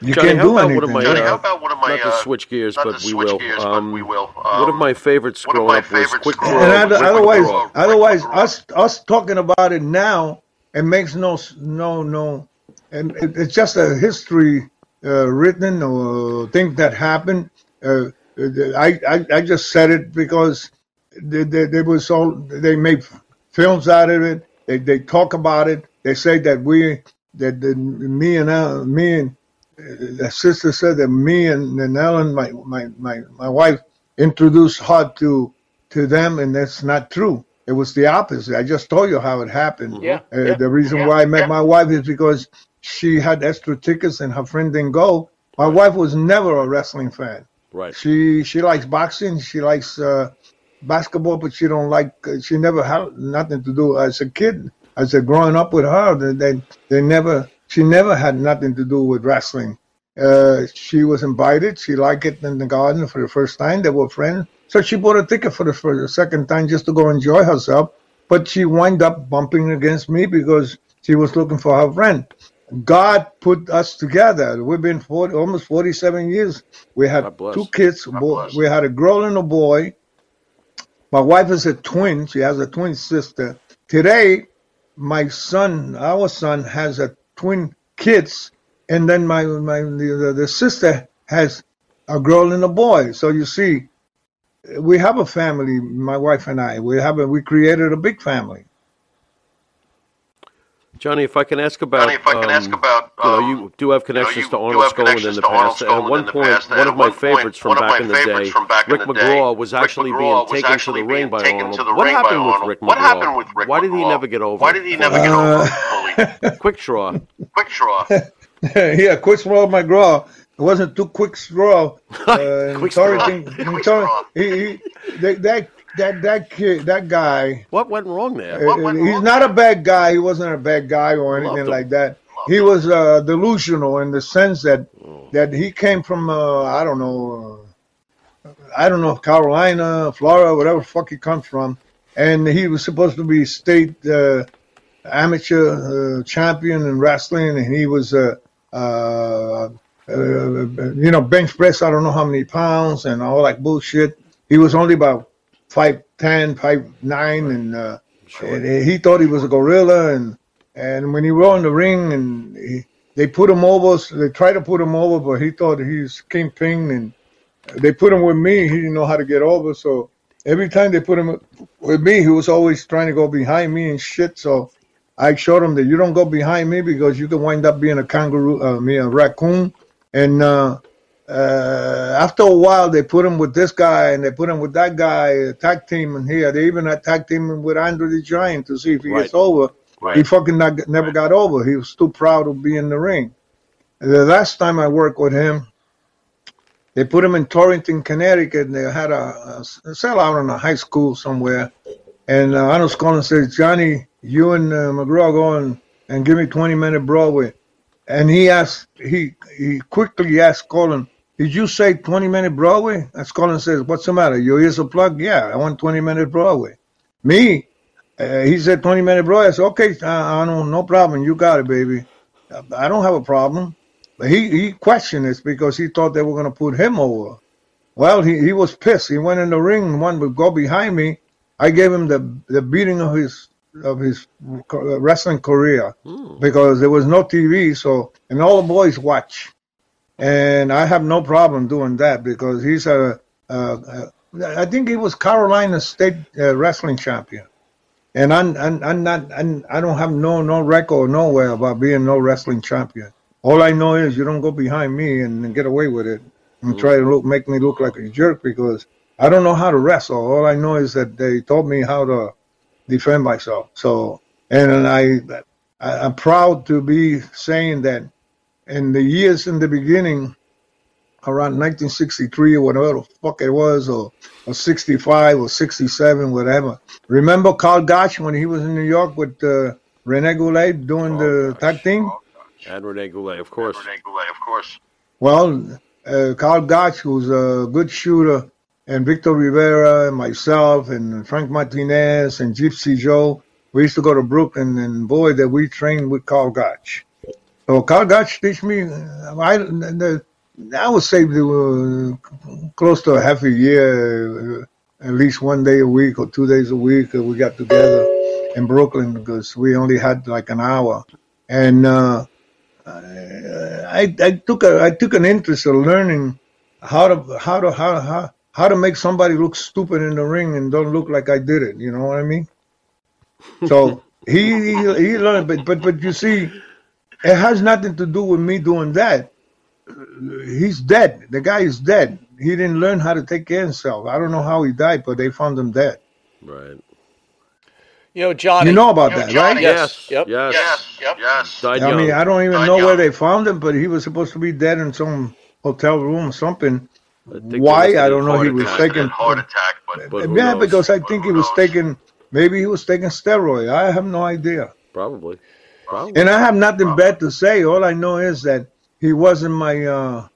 You Johnny, can't do about one anything. of my, Johnny, uh, how about one of my not to uh, switch gears, not but to we switch will. gears, um, but we will. one of Um, my favorites one of growing my up was Quick growing Draw. and up other- was Quick otherwise, Draw. Otherwise, Draw. us us talking about it now, it makes no no no, and it, it's just a history uh, written or thing that happened. Uh, I, I I just said it because they, they, they was all they made films out of it. They they talk about it. They say that we that the, me and uh, me and uh, the sister said that me and, and Ellen, my, my my my wife, introduced her to to them, and that's not true. It was the opposite. I just told you how it happened. Yeah, Uh, yeah, the reason yeah, why I met yeah. my wife is because she had extra tickets and her friend didn't go. My wife was never a wrestling fan. Right. She she likes boxing. She likes uh, basketball, but she don't like. Uh, she never had nothing to do as a kid. As a growing up with her, they they, never. She never had nothing to do with wrestling. Uh, she was invited. She liked it in the garden for the first time. They were friends, so she bought a ticket for the for the second time just to go enjoy herself. But she wind up bumping against me because she was looking for her friend. God put us together. We've been 40, almost 47 years. We had two kids. We had a girl and a boy. My wife is a twin. She has a twin sister. Today, my son, our son, has a twin kids, and then my my the, the sister has a girl and a boy. So you see, we have a family. My wife and I. We have a, we created a big family. Johnny, if I can ask about, Johnny, if I can um, ask about, you know, um, you do have you know, connections you to do Arnold have in the past. At Skaaland one point, past, one of my favorites from back in the day, from back in Rick McGraw, was actually being taken to the ring by taken Arnold. What happened with Arnold. Rick What McGraw? happened with Rick Why did he never get over? Why did he never get Uh, over? [LAUGHS] Quick draw. Quick draw. [LAUGHS] yeah, quick straw McGraw. It wasn't too quick straw. [LAUGHS] Uh, Quick straw. Torrington- Quick Torrington- he, he, that, that that that kid, that guy. What went wrong there? What uh, went he's wrong? not a bad guy. He wasn't a bad guy or Loved anything him. like that. He was uh, delusional in the sense that Oh. that he came from uh, I don't know, uh, I don't know Carolina, Florida, whatever the fuck he comes from, and he was supposed to be state uh, amateur uh, champion in wrestling, and he was uh, uh, uh, you know bench press I don't know how many pounds and all that bullshit. He was only about five ten, five nine, and, uh, and he thought he was a gorilla. And and when he rolled in the ring, and he, they put him over, so they tried to put him over, but he thought he's kingpin, and they put him with me. He didn't know how to get over, so every time they put him with me, he was always trying to go behind me and shit. So I showed him that you don't go behind me because you can wind up being a kangaroo, uh, me a raccoon. And uh, uh, after a while, they put him with this guy and they put him with that guy, tag team in here. They even attacked him with Andre the Giant to see if he gets Right. over. He fucking not, never got over. He was too proud to be in the ring. The last time I worked with him, they put him in Torrington, Connecticut, and they had a, a sellout in a high school somewhere. And uh, Arnold Skaaland says, Johnny, you and uh, McGraw go and, and give me 20 minute Broadway. And he asked, he he quickly asked Colin, did you say 20 minute Broadway? And Colin says, what's the matter? Your ears are plugged? Yeah, I want 20 minute Broadway. Me, uh, he said 20 minute Broadway. I said, okay, uh, Arnold, no problem. You got it, baby. I don't have a problem. But he, he questioned this because he thought they were going to put him over. Well, he, he was pissed. He went in the ring one would go behind me. I gave him the the beating of his of his wrestling career because there was no TV. So and all the boys watch, and I have no problem doing that because he's a, a, a I think he was Carolina State uh, wrestling champion, and I'm, I'm I'm not I'm, I don't have no no record nowhere about being no wrestling champion. All I know is you don't go behind me and, and get away with it and try to look make me look like a jerk because I don't know how to wrestle. All I know is that they taught me how to defend myself. So, and I, I I'm proud to be saying that in the years in the beginning, around 1963 or whatever the fuck it was, or, or 65 or 67, whatever. Remember Karl Gotch when he was in New York with uh, Rene Goulet doing the tag team? And Rene Goulet, of course. Rene Goulet, of course. Well, uh, Karl Gotch, who's a good shooter, and Victor Rivera, and myself, and Frank Martinez, and Gypsy Joe, we used to go to Brooklyn, and boy, that we trained with Karl Gotch. So Karl teach me, I, I would say uh, close to a half a year, at least one day a week or two days a week, we got together in Brooklyn because we only had like an hour. And uh, I, I took a I took an interest in learning how to how to how how how to make somebody look stupid in the ring and don't look like I did it. You know what I mean? So he he, he learned, but but but you see, it has nothing to do with me doing that. He's dead. The guy is dead. He didn't learn how to take care of himself. I don't know how he died, but they found him dead. Right. You know, Johnny. You know about that, right? Yes. Yep. Yes. Yes, yep. Yes. Died I young. mean, I don't even Died know where they found him, but he was supposed to be dead in some hotel room or something. I Why? I don't know. He was attack. taking. Heart attack, but But who yeah, knows? because I But think he was knows? taking. Maybe he was taking steroid. I have no idea. Probably. Probably. And I have nothing bad to say. All I know is that he wasn't my, uh,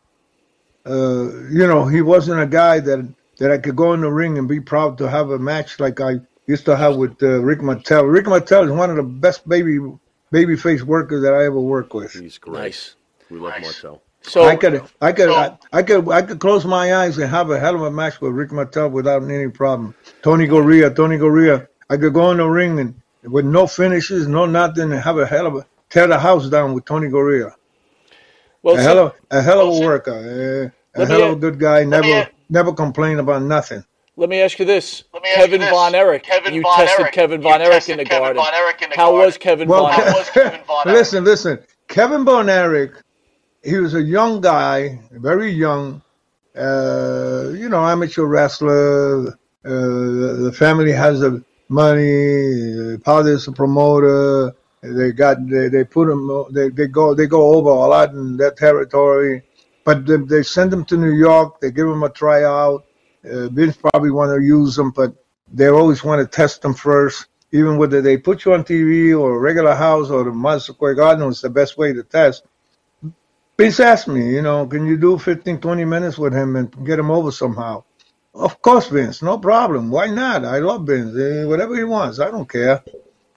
uh, you know, he wasn't a guy that that I could go in the ring and be proud to have a match like I used to have with uh, Rick Martel. Rick Martel is one of the best baby baby face workers that I ever worked with. He's great. Nice. We love Nice. Marcel. So I could, I could, I, I could, I could close my eyes and have a hell of a match with Rick Martel without any problem. Tony Garea, Tony Garea. I could go in the ring and with no finishes, no nothing, and have a hell of a tear the house down with Tony Garea. well, a so- hell of a hell of well, a worker, eh, a hell of a- a good guy. Never, a- never complain about nothing. let me ask you this: ask Kevin you this. Von Erich. Kevin you Von tested Erich. Kevin Von Erich in the Kevin garden. Von Erich in the How garden. was Kevin Well, Von How was Kevin Von listen, listen. Kevin Von Erich, he was a young guy, very young, uh, you know, amateur wrestler. Uh, the family has the money. A promoter. They got they, they put them they, they go they go over a lot in that territory, but they, they send them to New York. They give them a tryout. Uh, Vince probably want to use them, but they always want to test them first. Even whether they put you on TV or regular house or the Madison Square Garden was the best way to test. Vince asked me, you know, can you do 15, 20 minutes with him and get him over somehow? Of course, Vince, no problem. Why not? I love Vince. Eh, whatever he wants, I don't care.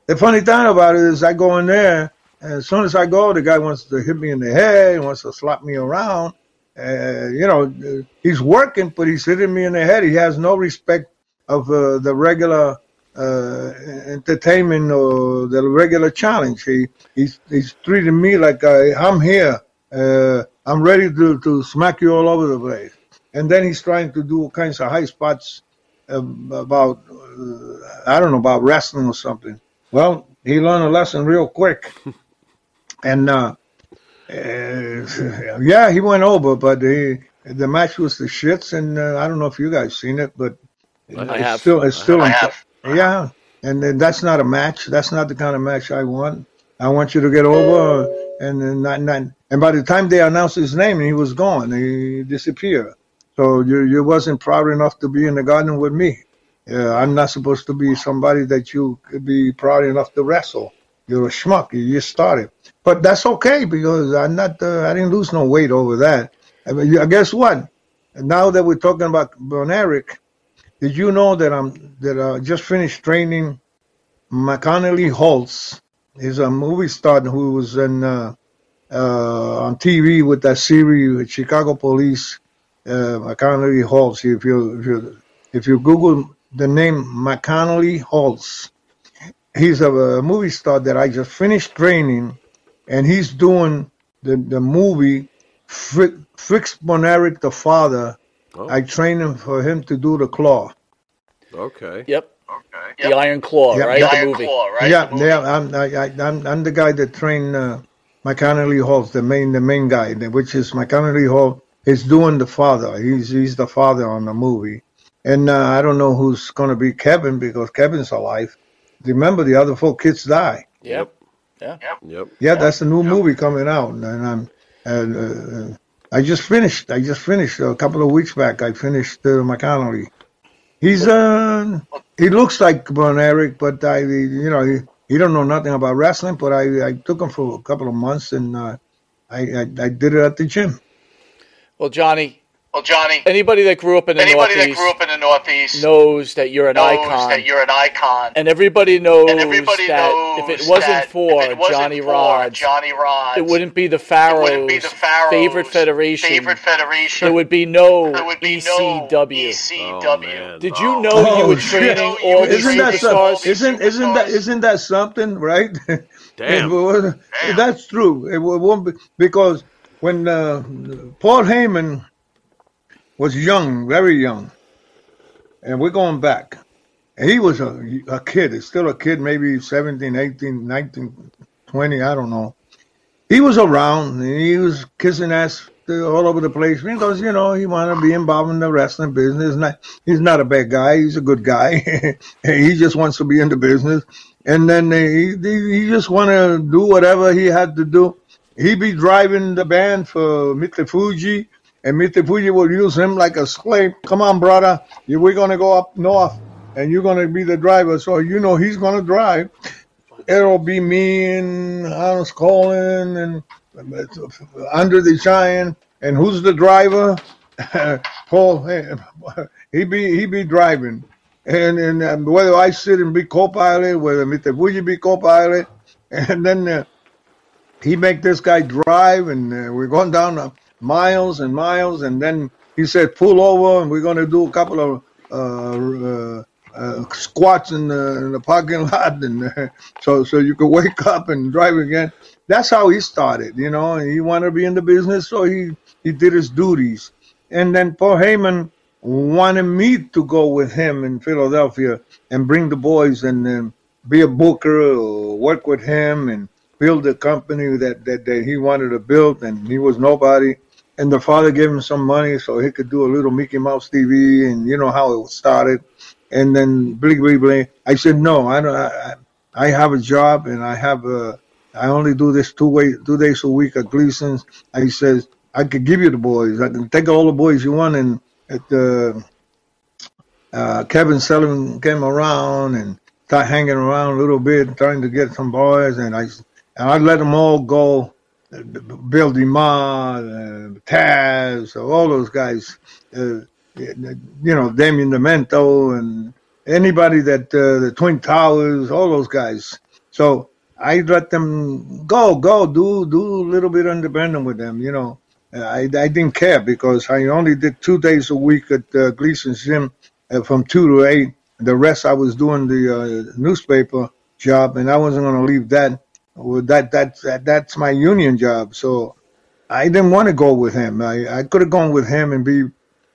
The funny thing about it is, I go in there, and as soon as I go, the guy wants to hit me in the head, wants to slap me around. Uh, you know, he's working, but he's hitting me in the head. He has no respect of uh, the regular uh, entertainment or the regular challenge. He he's he's treating me like I, I'm here. Uh, I'm ready to, to smack you all over the place. And then he's trying to do all kinds of high spots um, about uh, I don't know about wrestling or something. Well, he learned a lesson real quick, [LAUGHS] and uh, uh, [LAUGHS] yeah, he went over, but he, the match was the shits, and uh, I don't know if you guys seen it, but I it's have. still it's still I in- have. yeah, and then that's not a match. That's not the kind of match I want. I want you to get over, and then not, not, and by the time they announced his name, he was gone. He disappeared. So you you wasn't proud enough to be in the garden with me. Uh, I'm not supposed to be somebody that you could be proud enough to wrestle. You're a schmuck. You just started, but that's okay because I'm not. Uh, I didn't lose no weight over that. I mean, guess what? Now that we're talking about Von Erich, did you know that I'm that I just finished training McCallany Holtz? He's a movie star who was in uh, uh, on TV with that series Chicago Police. Uh, McCallany Holtz. If you if you if you Google the name McCallany Holtz, he's a, a movie star that I just finished training, and he's doing the the movie Frick, Fritz Von Erich, the father. Oh. I trained him for him to do the claw. Okay. Yep. Okay. The Iron Claw, Yep. right? The The, Iron movie. Claw, right? yeah, The yeah. I'm I, I, I'm I'm the guy that trained uh, McCallany Holtz, the main the main guy, which is McCallany Holt. Is doing the father. He's he's the father on the movie, and uh, I don't know who's going to be Kevin because Kevin's alive. Remember, the other four kids die. Yep. Yeah. Yep. Yeah, that's a new movie coming out, and I'm. And, uh, I just finished. I just finished a couple of weeks back. I finished uh, McCallany. He's uh, he looks like Von Erich, but I, you know, he, he don't know nothing about wrestling. But I, I took him for a couple of months, and uh, I, I, I did it at the gym. Well, Johnny, Well, Johnny, anybody that grew up in the anybody that Northeast grew up in the Northeast knows that you're an knows icon. that you're an icon. and everybody knows and everybody that knows if it wasn't for it wasn't Johnny for Rodz, Johnny Rodz, it wouldn't be the it Pharaohs' wouldn't be the Pharaohs' favorite federation. Favorite federation. There would be no There would be ECW. no ECW. Oh. Did you Oh. know Oh, you were shit. training You all know these you Isn't that superstars? some, isn't isn't that isn't that something, right? [LAUGHS] Damn. It was- That's true. It won't be, because when uh, Paul Heyman was young, very young, and we're going back, he was a, a kid, he's still a kid, maybe 17, 18, 19, 20, I don't know. He was around, and he was kissing ass all over the place because, you know, he wanted to be involved in the wrestling business. He's not a bad guy, he's a good guy. [LAUGHS] he just wants to be in the business. And then he, he, just want to do whatever he had to do. He be driving the band for Mr. Fuji, and Mr. Fuji would use him like a slave. Come on, brother, we're gonna go up north, and you're gonna be the driver. So you know he's gonna drive. It'll be me and Hans Colin and Andre the Giant. And who's the driver? [LAUGHS] Paul. [LAUGHS] He be he be driving, and and um, whether I sit and be co-pilot, whether Mr. Fuji be co-pilot, [LAUGHS] and then. Uh, he make this guy drive, and uh, we're going down uh, miles and miles, and then he said, "Pull over, and we're going to do a couple of uh, uh, uh, squats in the, in the parking [LAUGHS] lot, and uh, so so you could wake up and drive again." That's how he started, you know. He wanted to be in the business, so he he did his duties, and then Paul Heyman wanted me to go with him in Philadelphia and bring the boys and um, be a booker or work with him and build the company that, that, that he wanted to build and he was nobody. And the father gave him some money so he could do a little Mickey Mouse TV and you know how it started. And then bling bling bling. I said no, I don't. I, I have a job and I have a. I only do this two way two days a week at Gleason's. I says I could give you the boys. I can take all the boys you want and at the uh, Kevin Sullivan came around and started hanging around a little bit, trying to get some boys, and I and I let them all go. Bill DeMott, uh, Taz, all those guys, uh, you know, Damien Demento, and anybody that uh, the Twin Towers, all those guys. So I let them go, go, do do a little bit independent with them, you know. I, I didn't care because I only did two days a week at uh, Gleason's Gym uh, from two to eight. The rest I was doing the uh, newspaper job, and I wasn't going to leave that. That that that that's my union job. So I didn't want to go with him. I, I could have gone with him and be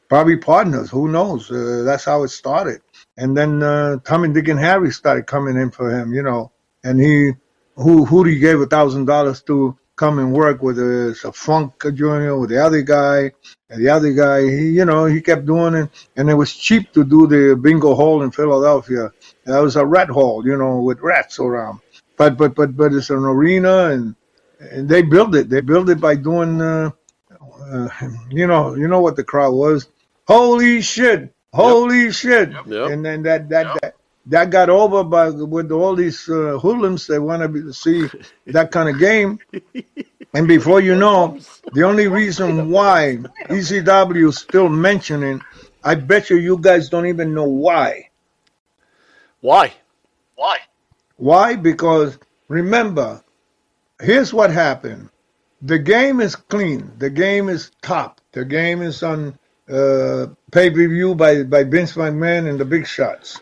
probably partners. Who knows? Uh, that's how it started. And then uh, Tommy, Dick, and Harry started coming in for him, you know. And he, who who he gave a thousand dollars to come and work with a, a Funk Junior with the other guy, and the other guy, he you know he kept doing it, and it was cheap to do the bingo hall in Philadelphia. That was a rat hall, you know, with rats around. But but but but it's an arena, and and they built it. They built it by doing, uh, uh, you know, you know what the crowd was. Holy shit! Holy shit! Yep. And then that that, that that got over by with all these uh, hoodlums that want to see [LAUGHS] that kind of game. And before you know, the only reason why ECW is still mentioning, I bet you you guys don't even know why. Why? Why? Why? Because remember, here's what happened. The game is clean. The game is top. The game is on uh, pay per view by, by Vince McMahon and the big shots.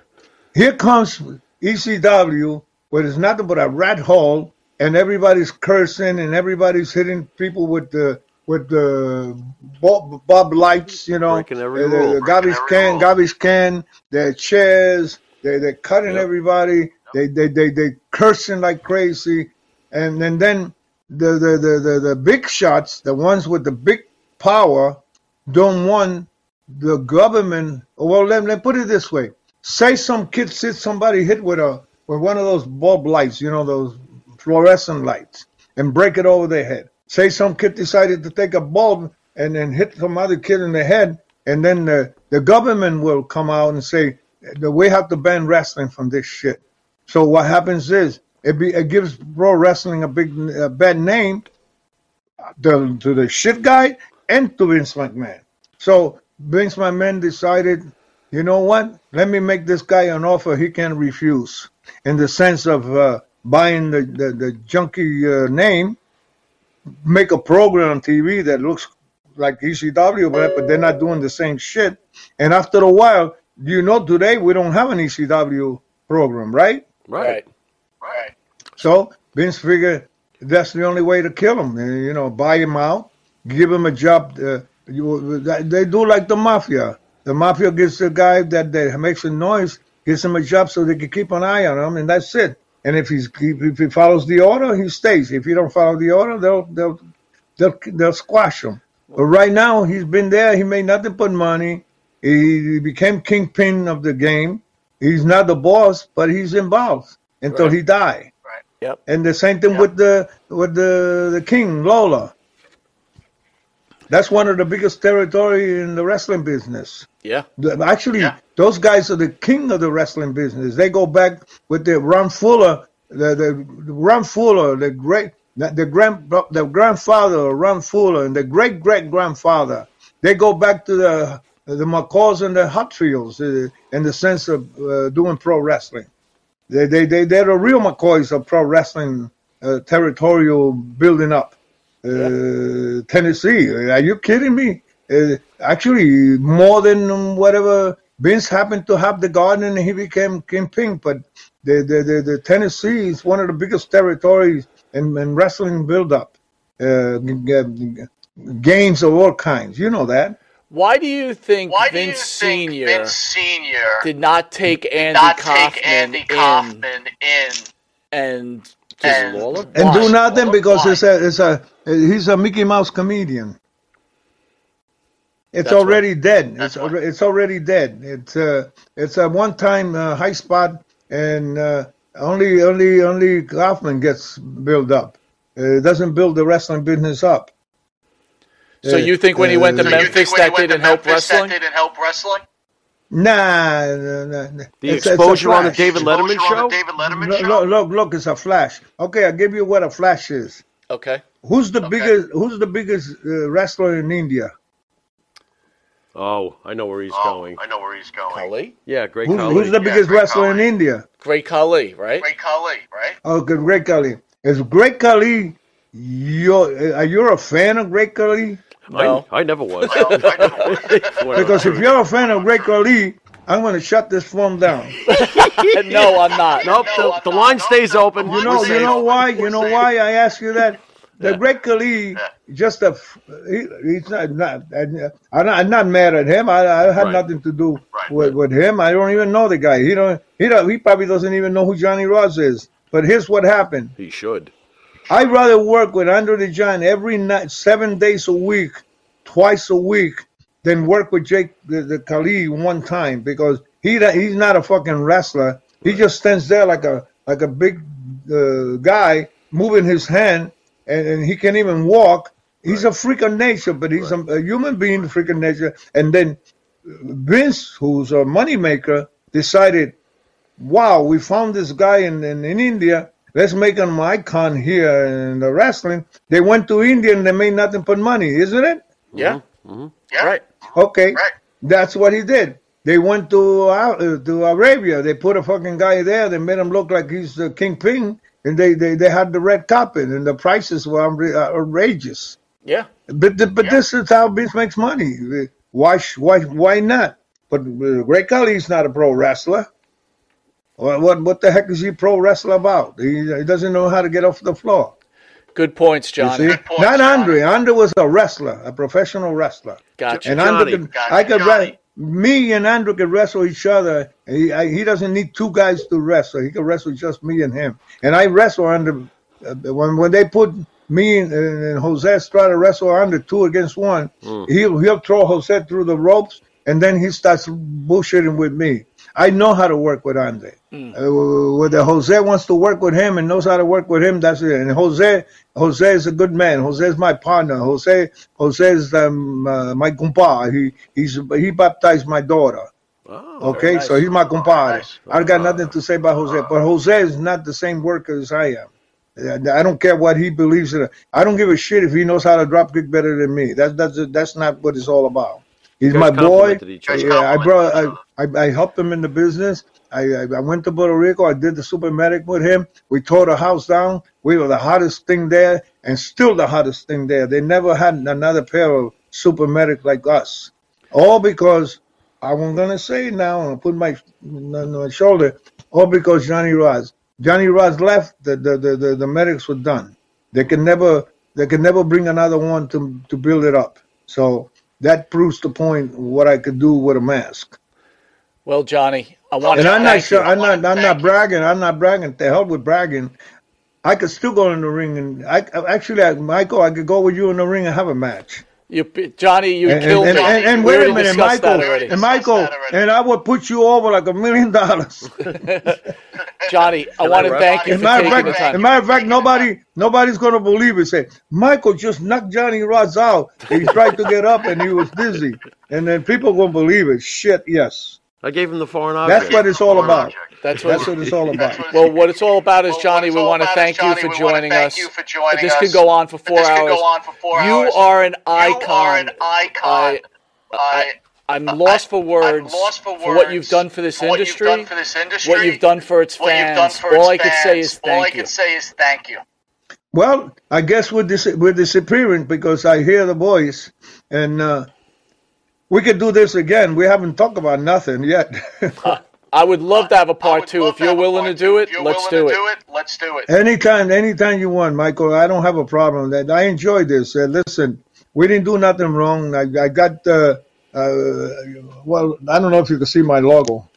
Here comes ECW, where it's nothing but a rat hole, and everybody's cursing and everybody's hitting people with the with the bob, bob lights, you know, Breaking every the, the, the garbage can, rule. garbage can, their chairs, they they're cutting Yep. everybody. They they they they cursing like crazy, and and then the the, the the the big shots, the ones with the big power, don't want the government. Well, let let put it this way: say some kid sees somebody hit with a with one of those bulb lights, you know, those fluorescent lights, and break it over their head. Say some kid decided to take a bulb and then hit some other kid in the head, and then the, the government will come out and say we have to ban wrestling from this shit. So what happens is it, be, it gives pro wrestling a big a bad name to, to the shit guy and to Vince McMahon. So Vince McMahon decided, you know what? Let me make this guy an offer he can refuse, in the sense of uh, buying the the, the junky uh, name, make a program on TV that looks like ECW, but but they're not doing the same shit. And after a while, you know, today we don't have an ECW program, right? Right. Right. So Vince figured that's the only way to kill him. You know, buy him out, give him a job. Uh, you, they do like the mafia. The mafia gives the guy that, that makes a noise, gives him a job so they can keep an eye on him, and that's it. And if he's if he follows the order, he stays. If he don't follow the order, they'll they'll they'll, they'll squash him. But right now, he's been there. He made nothing but money. He became kingpin of the game. He's not the boss, but he's involved until Right. he die. Yep. And the same thing with the with the the king Lawler. That's one of the biggest territory in the wrestling business. Yeah. Actually, Yeah. those guys are the king of the wrestling business. They go back with the Ron Fuller, the, the Ron Fuller, the great, the grand, the grandfather of Ron Fuller, and the great great grandfather. They go back to the the McCoys and the Hatfields uh, in the sense of uh, doing pro wrestling. They they they they're the real McCoys of pro wrestling uh, territorial building up. Uh, Tennessee, are you kidding me? Uh, actually, more than whatever Vince happened to have the garden and he became kingpin. But the the, the, the Tennessee is one of the biggest territories in, in wrestling build up. Uh, games of all kinds. You know that. Why do you think Why do Vince you think Senior Vince Senior did not take Andy not Kaufman take Andy in Kaufman in? and And- And do nothing because Why? it's a it's a he's a Mickey Mouse comedian. It's That's already dead. It's why. alre- it's already dead. It's uh it's a one time uh, high spot and uh, only only only Kaufman gets built up. Uh, it doesn't build the wrestling business up. So you think when he went to So Memphis think when he that went to didn't help Memphis, wrestling? That didn't help wrestling. Nah, nah, nah, nah. The It's- it's exposure on the. David Letterman Exposure show. David Letterman Look, show. look, look, look, it's a flash. Okay, I'll give you what a flash is. Okay. Who's the Okay. biggest? Who's the biggest uh, wrestler in India? Oh, I know where he's Oh, going. I know where he's going. Khali? Yeah, great Who's, Khali. who's the biggest Great wrestler in India? Great Khali, right? Great Khali, right? Oh, good, Great Khali. Is Great Khali? You're, are you a fan of Great Khali? No. I, I never was. I I never was. Because if you're a fan of Great Khali, I'm going to shut this phone down. [LAUGHS] no, I'm not. Nope, No, the, I'm the not. line No, stays the- open. You know, you safe. know why? We're You know safe. why I ask you that? The Yeah. Great Khali, just a, he, he's not, not uh, I'm, not, I'm not mad at him. I, I had Right. nothing to do Right. with, with him. I don't even know the guy. He don't, he don't, he probably doesn't even know who Johnny Rodz is. But here's what happened. He should. I'd rather work with Andre the Giant every night, seven days a week, twice a week, than work with Jake the, the Khali one time because he he's not a fucking wrestler. He just stands there like a like a big uh, guy moving his hand, and, and he can't even walk. He's a freak of nature, but he's a, a human being, freak of nature. And then Vince, who's a moneymaker, decided, wow, we found this guy in, in, in India. Let's make him an icon here in the wrestling. They went to India and they made nothing but money, isn't it? Yeah. Yeah. Right. Okay, Right. that's what he did. They went to uh, to Arabia. They put a fucking guy there. They made him look like he's the kingpin, and they, they, they had the red carpet, and the prices were outrageous. Yeah. But the, but this is how Vince makes money. Why why why not? But uh, Ray Kelly's not a pro wrestler. What what what the heck is he pro wrestler about? He, he doesn't know how to get off the floor. Good points, John. Johnny. see, points, not Johnny. Andre. Andre was a wrestler, a professional wrestler. Gotcha. And Johnny, Andre could, gotcha. I could Johnny. wrestle. Me and Andre could wrestle each other. He I, he doesn't need two guys to wrestle. He could wrestle just me and him. And I wrestle under uh, when when they put me and, and Jose Estrada wrestle under two against one. He'll he'll throw Jose through the ropes, and then he starts bullshitting with me. I know how to work with Andre. Uh, whether Jose wants to work with him and knows how to work with him, that's it. And Jose, Jose is a good man. Jose is my partner. Jose, Jose is um, uh, my compa. He he's he baptized my daughter. Oh, Okay, so he's my compadre. nice. I got nothing to say about Jose, but Jose is not the same worker as I am. I don't care what he believes in. I don't give a shit if he knows how to drop kick better than me. That's that's that's not what it's all about. He's my boy. complimented each other. Yeah, I brought I, I I helped him in the business. I, I I went to Puerto Rico. I did the super medic with him. We tore the house down. We were the hottest thing there, and still the hottest thing there. They never had another pair of super medic like us. All because I'm gonna say it now and put my on my shoulder. All because Johnny Rodz. Johnny Rodz left. The the, the, the the medics were done. They can never they can never bring another one to to build it up. So that proves the point what I could do with a mask. Well, Johnny, I want And to I'm not sure. you. I'm not. I'm not you. bragging. I'm not bragging. The hell with bragging. I could still go in the ring and I actually, I, Michael, I could go with you in the ring and have a match. You, Johnny, you And, killed and, me. and, and We wait a already minute, discussed Michael, that and Michael, that already. and I would put you over like a million dollars. [LAUGHS] Johnny, I Can want I to thank you As for matter of the fact, time. as matter of fact, nobody, nobody's gonna believe it. Say, Michael just knocked Johnny Rodz out. He tried to get up and he was dizzy, and then people won't believe it. Shit, yes, I gave him the foreign office. that's what it's all about. That's what. That's what it's all about. well, what it's all about is Well, Johnny. We want to thank is, you for we wanna joining thank us. you for joining But this us. could go on for But four this could hours. go on for four you hours. are an You icon. are an icon. I, I, I'm lost for I'm words lost for what you've done for this for what you've industry. done for this industry, What you've done for its what you've done fans. for All its I could say fans. is All I thank you. can say is thank you. Well, I guess we're dis- we're disappearing because I hear the voice, and uh, we could do this again. We haven't talked about nothing yet. [LAUGHS] I would love to have a part would two. If you're willing to do it, let's do it. do it. Let's do it. anytime, anytime you want, Michael. I don't have a problem. That I enjoy this. Uh, listen, we didn't do nothing wrong. I, I got. Uh, uh, well, I don't know if you can see my logo.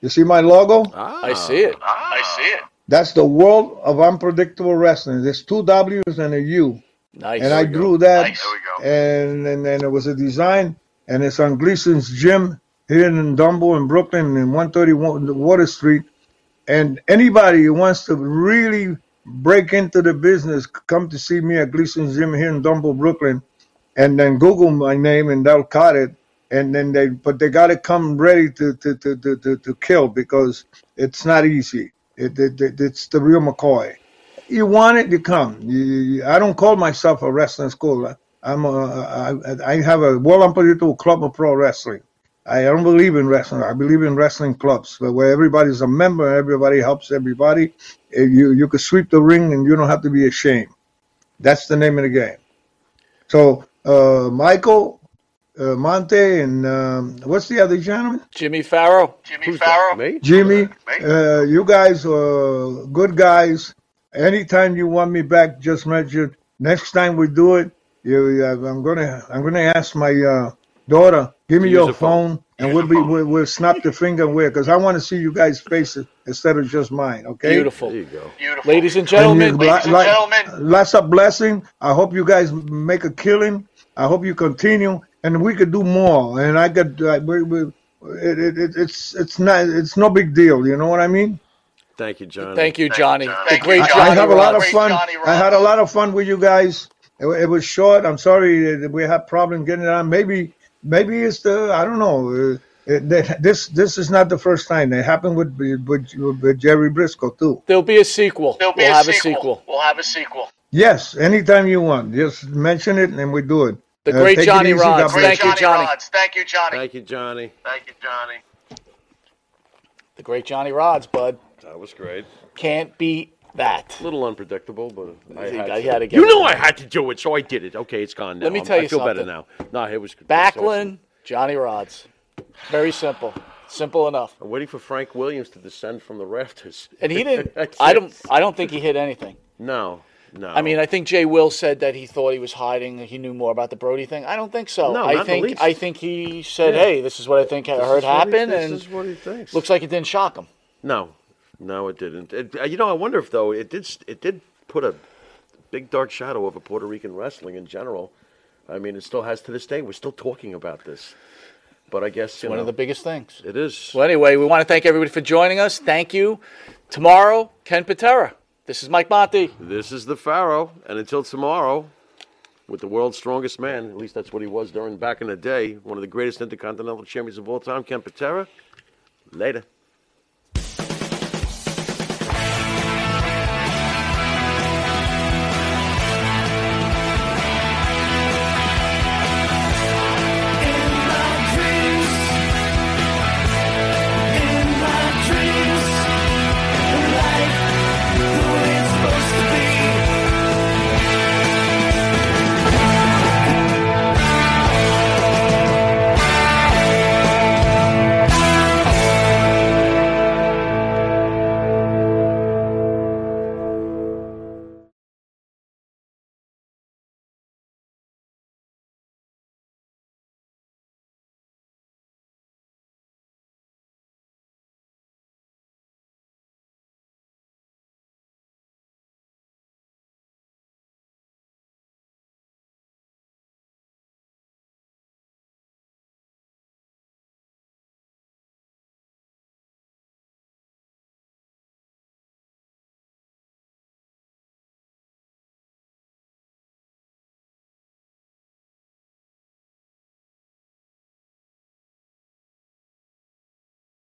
You see my logo? Ah, I see it. Ah. I see it. That's the World of Unpredictable Wrestling. There's two W's and a U. Nice. and I drew that, Nice. There we go. and, and and it was a design, and it's on Gleason's Gym here in Dumbo in Brooklyn, in 131 Water Street. And anybody who wants to really break into the business, come to see me at Gleason's Gym here in Dumbo, Brooklyn, and then Google my name, and they'll cut it. And then they, but they got to come ready to to, to, to, to kill because it's not easy. It, it, it it's the real McCoy you want it, you come. You, you, I don't call myself a wrestling school. I'm a, I, I have a World Unpredictable Club of Pro Wrestling. I don't believe in wrestling. I believe in wrestling clubs where everybody's a member, and everybody helps everybody. If You you could sweep the ring and you don't have to be ashamed. That's the name of the game. So uh, Michael, uh, Monte, and um, what's the other gentleman? Jimmy Farrow. Jimmy Who's Farrow. Me? Jimmy, Mate. uh, you guys are good guys. Anytime you want me back, just mention. Next time we do it, you, uh, I'm gonna I'm gonna ask my uh, daughter, give me your phone. phone, and we'll be we'll, we'll snap the finger and wear because I want to see you guys' faces instead of just mine. Okay. Beautiful. There you go. Beautiful. Ladies and And gentlemen, you- Ladies and like- gentlemen. lots of blessing. I hope you guys make a killing. I hope you continue, and we could do more. And I could, uh, we, we, it, it, it, it's it's not it's no big deal. You know what I mean? Thank you, Johnny. thank you, Thank you, Johnny. Johnny. The great you, I, Johnny. I have a lot of fun. I had a lot of fun with you guys. It, it was short. I'm sorry that we had problem getting it on. Maybe maybe it's the I don't know. Uh, it, that- this this is not the first time. It happened with with, with Jerry Brisco too. There'll be a sequel. There'll be we'll a, have sequel. a sequel. We'll have a sequel. Yes, anytime you want, just mention it and we do it. The Uh, great take Johnny easy, Rodz. God Great bless Thank you, Johnny, Johnny. Rodz. Thank you, Johnny. Thank you, Johnny. Thank you, Johnny. The great Johnny Rodz, bud. That was great. Can't beat that. A little unpredictable, but I had, to. had to get You know. I had to do it, so I did it. Okay, it's gone now. Let me I'm- tell you I feel better now. No, it was Backlund, Johnny Rodz. Very simple. Simple enough. I'm waiting for Frank Williams to descend from the rafters. And he didn't. [LAUGHS] I don't. I don't think he hit anything. No, no. I mean, I think Jay Will said that he thought he was hiding. He knew more about the Brody thing. I don't think so. No, I not in the think. least. I think he said, Yeah. "Hey, this is what I think I This heard is what he- this and is what he thinks. looks like it didn't shock him. No, no, it didn't. It, uh, you know, I wonder if though it did. It did put a big dark shadow over Puerto Rican wrestling in general. I mean, it still has to this day. We're still talking about this. But I guess you One know, of the biggest things. It is. Well, anyway, we want to thank everybody for joining us. Thank you. Tomorrow, Ken Patera. This is Mike Monty. This is the Pharaoh, and until tomorrow, with the world's strongest man, at least that's what he was during back in the day, one of the greatest intercontinental champions of all time, Ken Patera. Later.